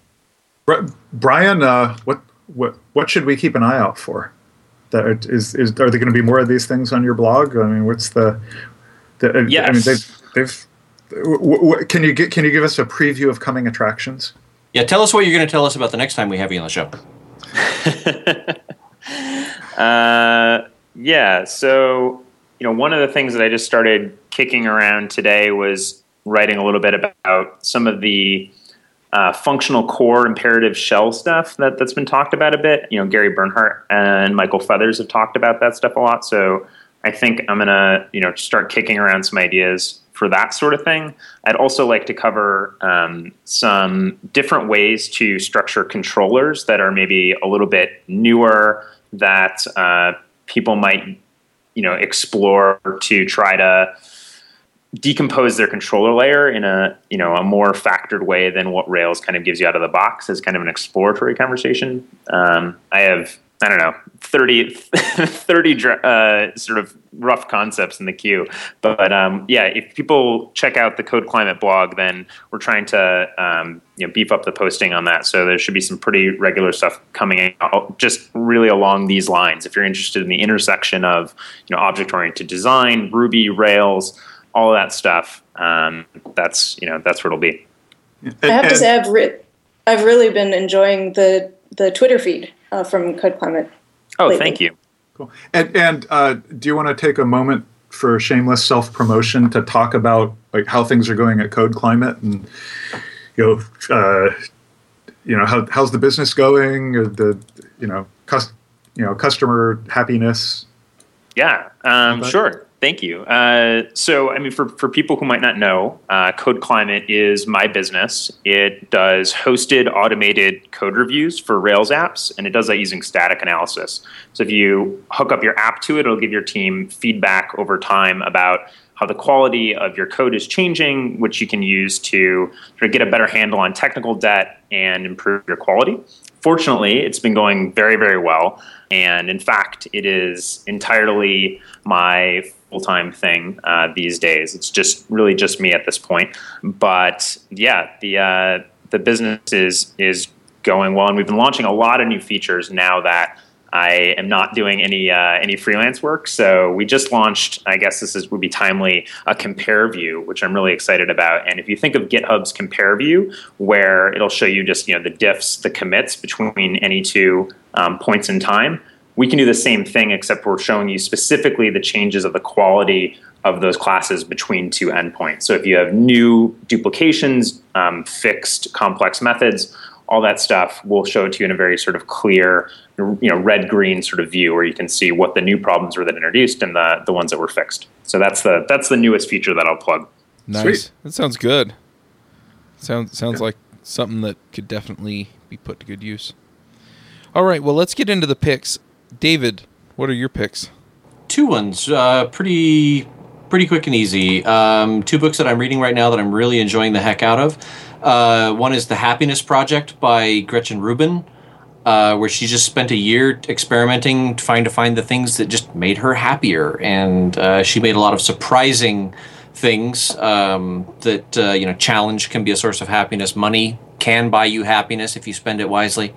Bryan, uh, what what what should we keep an eye out for? That is is are there going to be more of these things on your blog? I mean, what's the? the yes. I mean, they've, they've w- w- can you get can you give us a preview of coming attractions? Yeah, tell us what you're going to tell us about the next time we have you on the show. uh, yeah, so you know, one of the things that I just started kicking around today was writing a little bit about some of the uh, functional core imperative shell stuff that, that's been talked about a bit. You know, Gary Bernhardt and Michael Feathers have talked about that stuff a lot. So I think I'm going to, you know, start kicking around some ideas for that sort of thing. I'd also like to cover um, some different ways to structure controllers that are maybe a little bit newer that uh, people might, you know, explore to try to decompose their controller layer in a you know a more factored way than what Rails kind of gives you out of the box as kind of an exploratory conversation. Um, I have I don't know 30, 30 uh, sort of rough concepts in the queue, but um, yeah, if people check out the Code Climate blog, then we're trying to um, you know beef up the posting on that. So there should be some pretty regular stuff coming out, just really along these lines. If you're interested in the intersection of you know object oriented design, Ruby, Rails all of that stuff. Um, that's you know that's where it'll be. I have to say I've re- I've really been enjoying the the Twitter feed uh, from Code Climate. Oh, lately. thank you. Cool. And, and uh, do you want to take a moment for shameless self promotion to talk about like how things are going at Code Climate and you know uh, you know how, how's the business going? The you know cus- you know customer happiness. Yeah, um, sure. Thank you. Uh, so, I mean, for, for people who might not know, uh, Code Climate is my business. It does hosted automated code reviews for Rails apps, and it does that using static analysis. So, if you hook up your app to it, it'll give your team feedback over time about how the quality of your code is changing, which you can use to sort of get a better handle on technical debt and improve your quality. Fortunately, it's been going very, very well. And in fact, it is entirely my full time thing uh, these days. It's just really just me at this point. But yeah, the uh, the business is is going well, and we've been launching a lot of new features now that I am not doing any uh, any freelance work. So we just launched. I guess this is would be timely a compare view, which I'm really excited about. And if you think of GitHub's compare view, where it'll show you just you know the diffs, the commits between any two um, points in time, we can do the same thing, except we're showing you specifically the changes of the quality of those classes between two endpoints. So if you have new duplications, um, fixed complex methods, all that stuff we'll show it to you in a very sort of clear you know red green sort of view where you can see what the new problems were that introduced and the the ones that were fixed so that's the that's the newest feature that i'll plug Nice. Sweet. That sounds good. Sounds sounds like something that could definitely be put to good use. All right, well, let's get into the picks. David, what are your picks? two ones uh, pretty pretty quick and easy um, two books that i'm reading right now that i'm really enjoying the heck out of uh, one is the happiness project by gretchen rubin uh, where she just spent a year experimenting trying to find the things that just made her happier and uh, she made a lot of surprising things um, that uh, you know challenge can be a source of happiness money can buy you happiness if you spend it wisely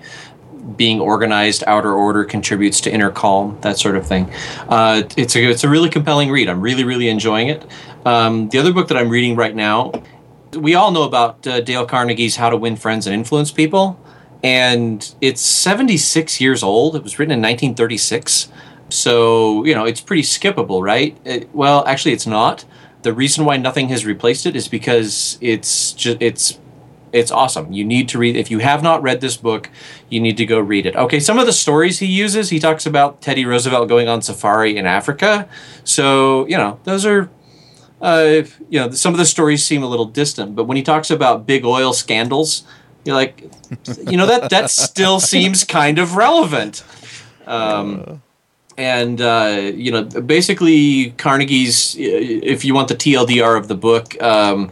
being organized, outer order contributes to inner calm, that sort of thing. Uh, it's a it's a really compelling read. I'm really really enjoying it. Um, the other book that I'm reading right now, we all know about uh, Dale Carnegie's How to Win Friends and Influence People, and it's 76 years old. It was written in 1936, so you know it's pretty skippable, right? It, well, actually, it's not. The reason why nothing has replaced it is because it's just it's it's awesome. You need to read. If you have not read this book, you need to go read it. Okay, some of the stories he uses, he talks about Teddy Roosevelt going on safari in Africa. So you know, those are, uh, you know, some of the stories seem a little distant. But when he talks about big oil scandals, you're like, you know, that that still seems kind of relevant. Um, and uh, you know, basically, Carnegie's. If you want the TLDR of the book. Um,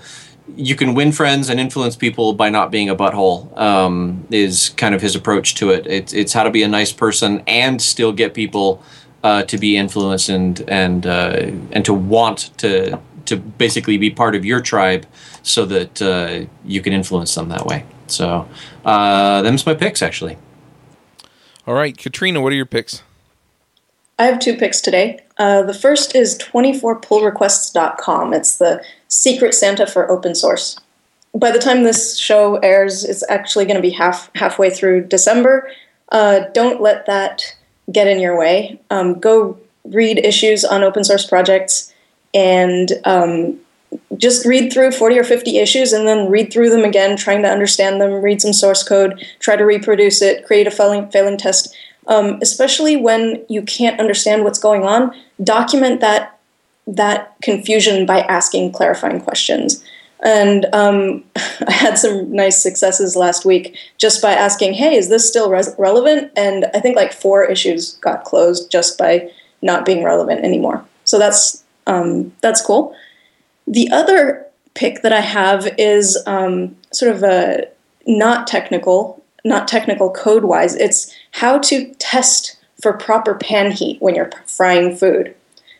you can win friends and influence people by not being a butthole um, is kind of his approach to it. It's, it's how to be a nice person and still get people uh, to be influenced and and uh, and to want to to basically be part of your tribe so that uh, you can influence them that way. So uh, them's my picks actually. All right, Katrina, what are your picks? I have two picks today. Uh, the first is 24pullrequests.com. It's the secret Santa for open source. By the time this show airs, it's actually going to be half halfway through December. Uh, don't let that get in your way. Um, go read issues on open source projects and um, just read through 40 or 50 issues and then read through them again, trying to understand them, read some source code, try to reproduce it, create a failing, failing test. Um, especially when you can't understand what's going on, document that that confusion by asking clarifying questions. And um, I had some nice successes last week just by asking, "Hey, is this still res- relevant?" And I think like four issues got closed just by not being relevant anymore. So that's um, that's cool. The other pick that I have is um, sort of a not technical, not technical code wise. It's how to test for proper pan heat when you're frying food.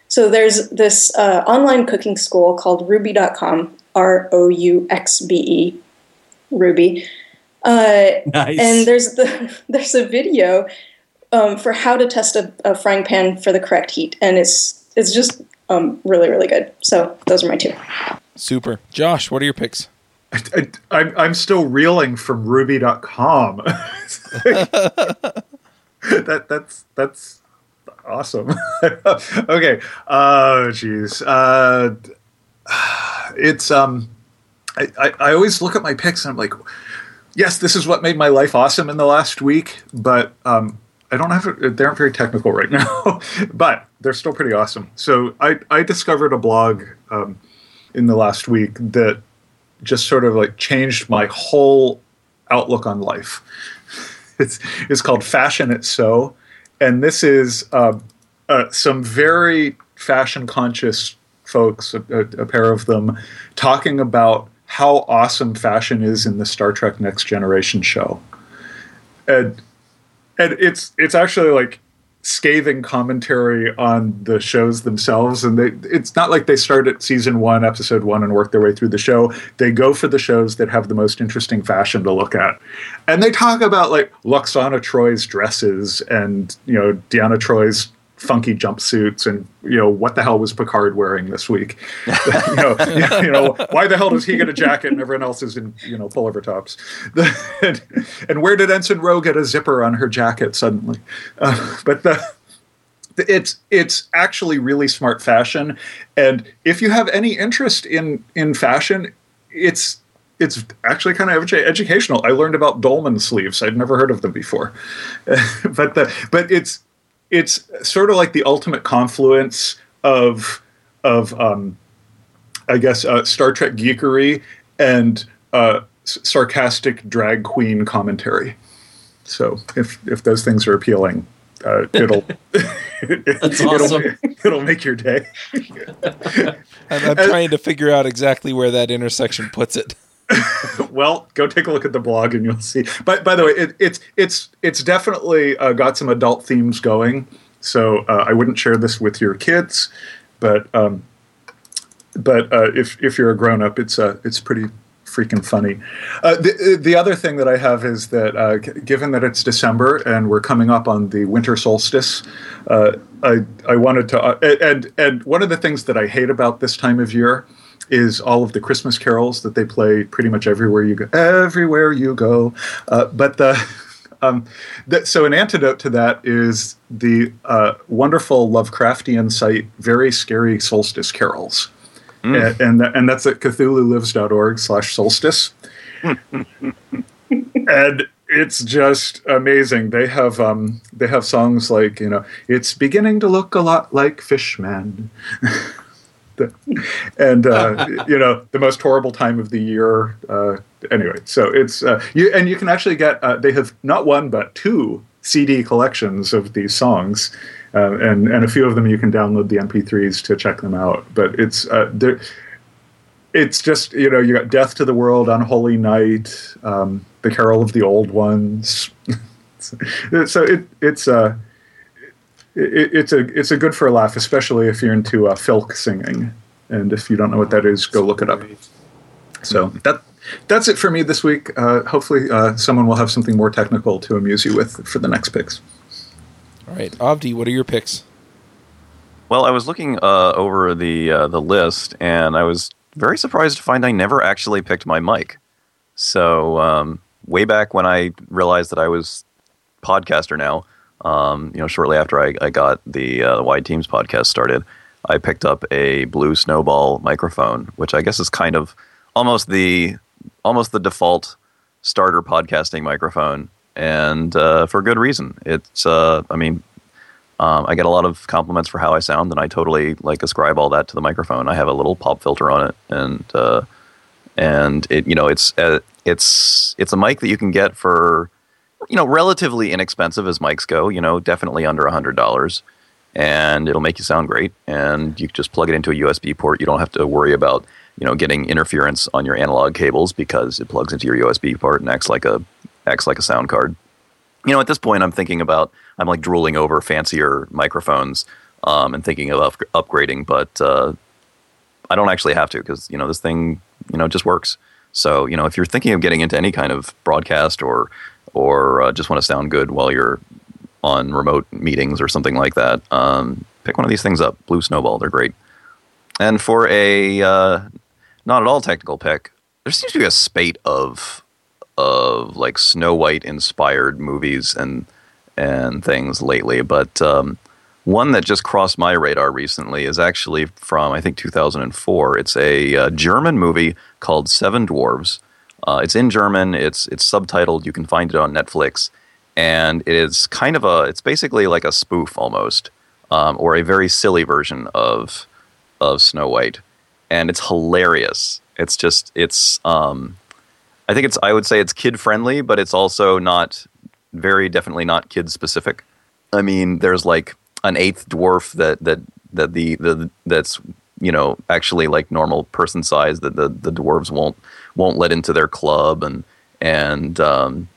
So there's this uh, online cooking school called Rouxbe.com, R O U X B E, Ruby. Uh, Nice. and there's the there's a video um, for how to test a, a frying pan for the correct heat, and it's it's just um, really really good. So those are my two. Super. Josh, what are your picks? I, I'm, I'm still reeling from Ruby.com. that that's that's awesome. okay. Oh, jeez. Uh, it's um, I, I I always look at my picks and I'm like, yes, this is what made my life awesome in the last week, but um, I don't have they aren't very technical right now, but they're still pretty awesome. So I I discovered a blog um, in the last week that just sort of like changed my whole outlook on life. It's it's called Fashion It So, and this is uh, uh, some very fashion conscious folks, a, a, a pair of them, talking about how awesome fashion is in the Star Trek Next Generation show, and and it's it's actually like scathing commentary on the shows themselves and they it's not like they start at season 1 episode 1 and work their way through the show. They go for the shows that have the most interesting fashion to look at. And they talk about like Lwaxana Troi's dresses and you know Deanna Troi's funky jumpsuits and you know what the hell was Picard wearing this week? you, know, you know why the hell does he get a jacket and everyone else is in you know pullover tops? and, and where did Ensign Ro get a zipper on her jacket suddenly? Uh, but the it's it's actually really smart fashion, and if you have any interest in in fashion, it's it's actually kind of educational. I learned about dolman sleeves. I'd never heard of them before, but the but it's it's sort of like the ultimate confluence of of um, I guess uh, Star Trek geekery and uh, s- sarcastic drag queen commentary. So if if those things are appealing, uh, it'll That's it'll, awesome. it'll make your day. I'm, I'm trying to figure out exactly where that intersection puts it. well, go take a look at the blog and you'll see. But by the way, it, it's it's it's definitely uh, got some adult themes going. So uh, I wouldn't share this with your kids, but um, but uh, if if you're a grown up, it's uh, it's pretty freaking funny. Uh, the the other thing that I have is that uh, given that it's December and we're coming up on the winter solstice, uh, I I wanted to and and one of the things that I hate about this time of year is all of the Christmas carols that they play pretty much everywhere you go. Everywhere you go, uh, but the. Um, that, so an antidote to that is the uh, wonderful Lovecraftian site, Very Scary Solstice Carols and and, that, and that's at cthulhulives.org slash solstice and it's just amazing they have um they have songs like you know it's beginning to look a lot like fishman and uh, you know the most horrible time of the year uh, anyway. So it's uh, you and you can actually get uh, they have not one but two cd collections of these songs uh, and and a few of them you can download the mp3s to check them out. But it's uh, it's just you know you got death to the world unholy night um, the carol of the old ones. So it it's uh it, it's a it's a good for a laugh especially if you're into uh, filk singing. And if you don't know what that is go look it up. So that that's it for me this week. Uh, hopefully uh, someone will have something more technical to amuse you with for the next picks. All right, Avdi, what are your picks? Well, I was looking uh, over the uh, the list, and I was very surprised to find I never actually picked my mic. So um, way back when I realized that I was podcaster now, um, you know, shortly after I, I got the uh, Wide Teams podcast started, I picked up a Blue Snowball microphone, which I guess is kind of almost the almost the default starter podcasting microphone, and uh, for good reason. It's, uh, I mean, um, I get a lot of compliments for how I sound, and I totally like ascribe all that to the microphone. I have a little pop filter on it, and uh, and it you know it's uh, it's it's a mic that you can get for you know relatively inexpensive as mics go. You know, definitely under a hundred dollars, and it'll make you sound great. And you just plug it into a USB port. You don't have to worry about you know getting interference on your analog cables because it plugs into your USB port and acts like a acts like a sound card you know, at this point, I'm thinking about I'm like drooling over fancier microphones um, and thinking of up- upgrading, but uh, I don't actually have to because you know this thing you know just works. So you know, if you're thinking of getting into any kind of broadcast or or uh, just want to sound good while you're on remote meetings or something like that, um, pick one of these things up. Blue Snowball, they're great. And for a uh, not at all technical pick, there seems to be a spate of of like Snow White inspired movies and and things lately, but um, one that just crossed my radar recently is actually from I think 2004. It's a uh, German movie called Seven Dwarves. Uh, it's in German. It's it's subtitled. You can find it on Netflix, and it is kind of a. It's basically like a spoof almost, um, or a very silly version of of Snow White, and it's hilarious. It's just it's. Um, I think it's. I would say it's kid friendly, but it's also not very definitely not kid specific. I mean, there's like an eighth dwarf that that that the the that's you know actually like normal person size that the the dwarves won't won't let into their club and and um,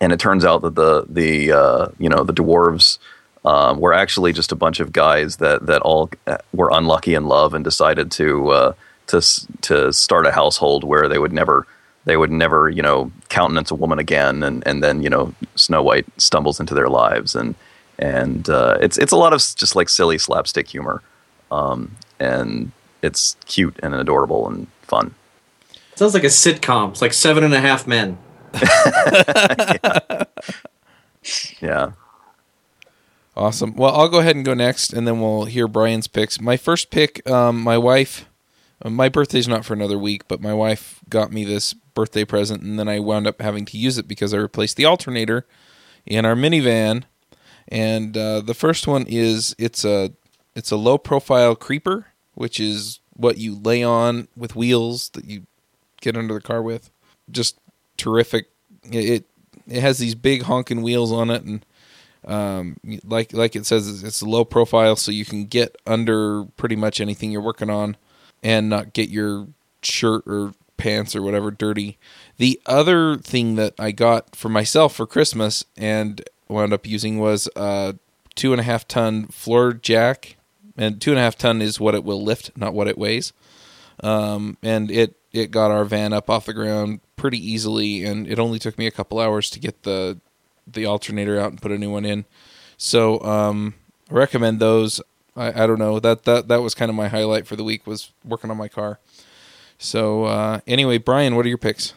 and it turns out that the the uh, you know the dwarves um, were actually just a bunch of guys that that all uh, were unlucky in love and decided to uh, to to start a household where they would never they would never you know countenance a woman again, and and then you know Snow White stumbles into their lives and and uh, it's it's a lot of just like silly slapstick humor, um, and it's cute and adorable and fun. Sounds like a sitcom. It's like Seven and a Half Men. Yeah. Awesome. Well, I'll go ahead and go next, and then we'll hear Bryan's picks. My first pick, um, my wife. uh, My birthday's not for another week, but my wife got me this birthday present, and then I wound up having to use it because I replaced the alternator in our minivan. And uh, the first one is it's a it's a low profile creeper, which is what you lay on with wheels that you get under the car with. Just terrific. It it, has these big honking wheels on it, and um, like like it says, it's low profile, so you can get under pretty much anything you're working on, and not get your shirt or pants or whatever dirty. The other thing that I got for myself for Christmas and wound up using was a two and a half ton floor jack, and two and a half ton is what it will lift, not what it weighs. Um, and it it got our van up off the ground pretty easily, and it only took me a couple hours to get the the alternator out and put a new one in. So um, I recommend those. I, I don't know that that that was kind of my highlight for the week was working on my car. So uh, anyway, Bryan, what are your picks?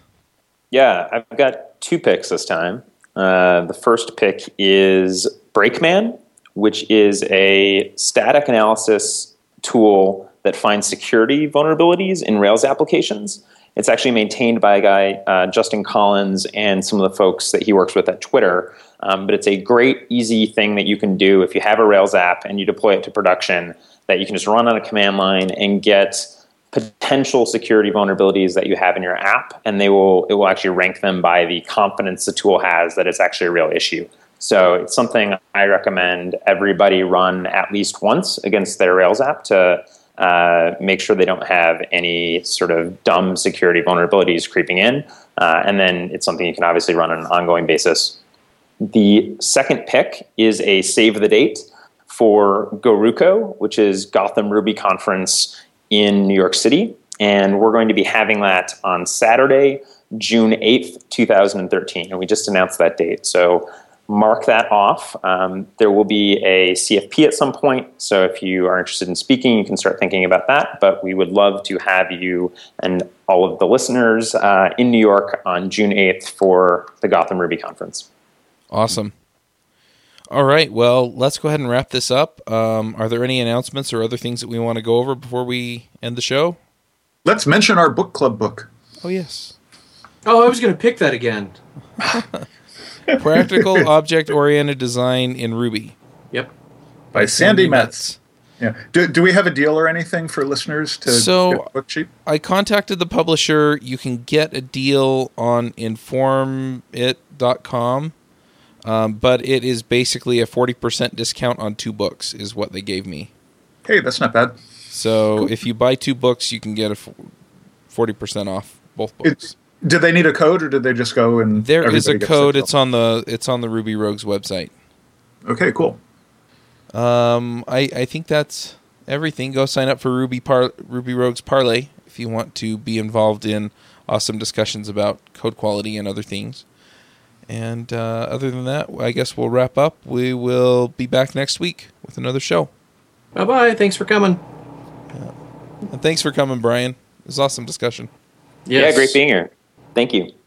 Yeah, I've got two picks this time. Uh, the first pick is Brakeman, which is a static analysis tool that finds security vulnerabilities in Rails applications. It's actually maintained by a guy, uh, Justin Collins, and some of the folks that he works with at Twitter. Um, but it's a great, easy thing that you can do if you have a Rails app and you deploy it to production that you can just run on a command line and get potential security vulnerabilities that you have in your app, and they will it will actually rank them by the confidence the tool has that it's actually a real issue. So it's something I recommend everybody run at least once against their Rails app to uh, make sure they don't have any sort of dumb security vulnerabilities creeping in, uh, and then it's something you can obviously run on an ongoing basis. The second pick is a save the date for GoRuCo, which is Gotham Ruby Conference in New York City. And we're going to be having that on Saturday, June 8th, 2013. And we just announced that date. So mark that off. Um, there will be a CFP at some point. So if you are interested in speaking, you can start thinking about that. But we would love to have you and all of the listeners uh, in New York on June 8th for the Gotham Ruby Conference. Awesome. All right. Well, let's go ahead and wrap this up. Um, are there any announcements or other things that we want to go over before we end the show? Let's mention our book club book. Oh yes. Oh, I was going to pick that again. Practical object oriented design in Ruby Yep. by Sandi Metz. Yeah. Do, do we have a deal or anything for listeners to So- get the book cheap? I contacted the publisher. You can get a deal on informit.com, um, but it is basically a 40% discount on two books, is what they gave me. Hey, that's not bad. So if you buy two books, you can get a 40% off both books. It's, did they need a code or did they just go and there is a code. It's on the it's on the Ruby Rogues website. okay, cool. Um, I I think that's everything. Go sign up for Ruby Par- Ruby Rogues Parley if you want to be involved in awesome discussions about code quality and other things. And uh, other than that, I guess we'll wrap up. We will be back next week with another show. Bye bye. Thanks for coming. And thanks for coming, Bryan. It was awesome discussion. Yes. Yeah, great being here. Thank you.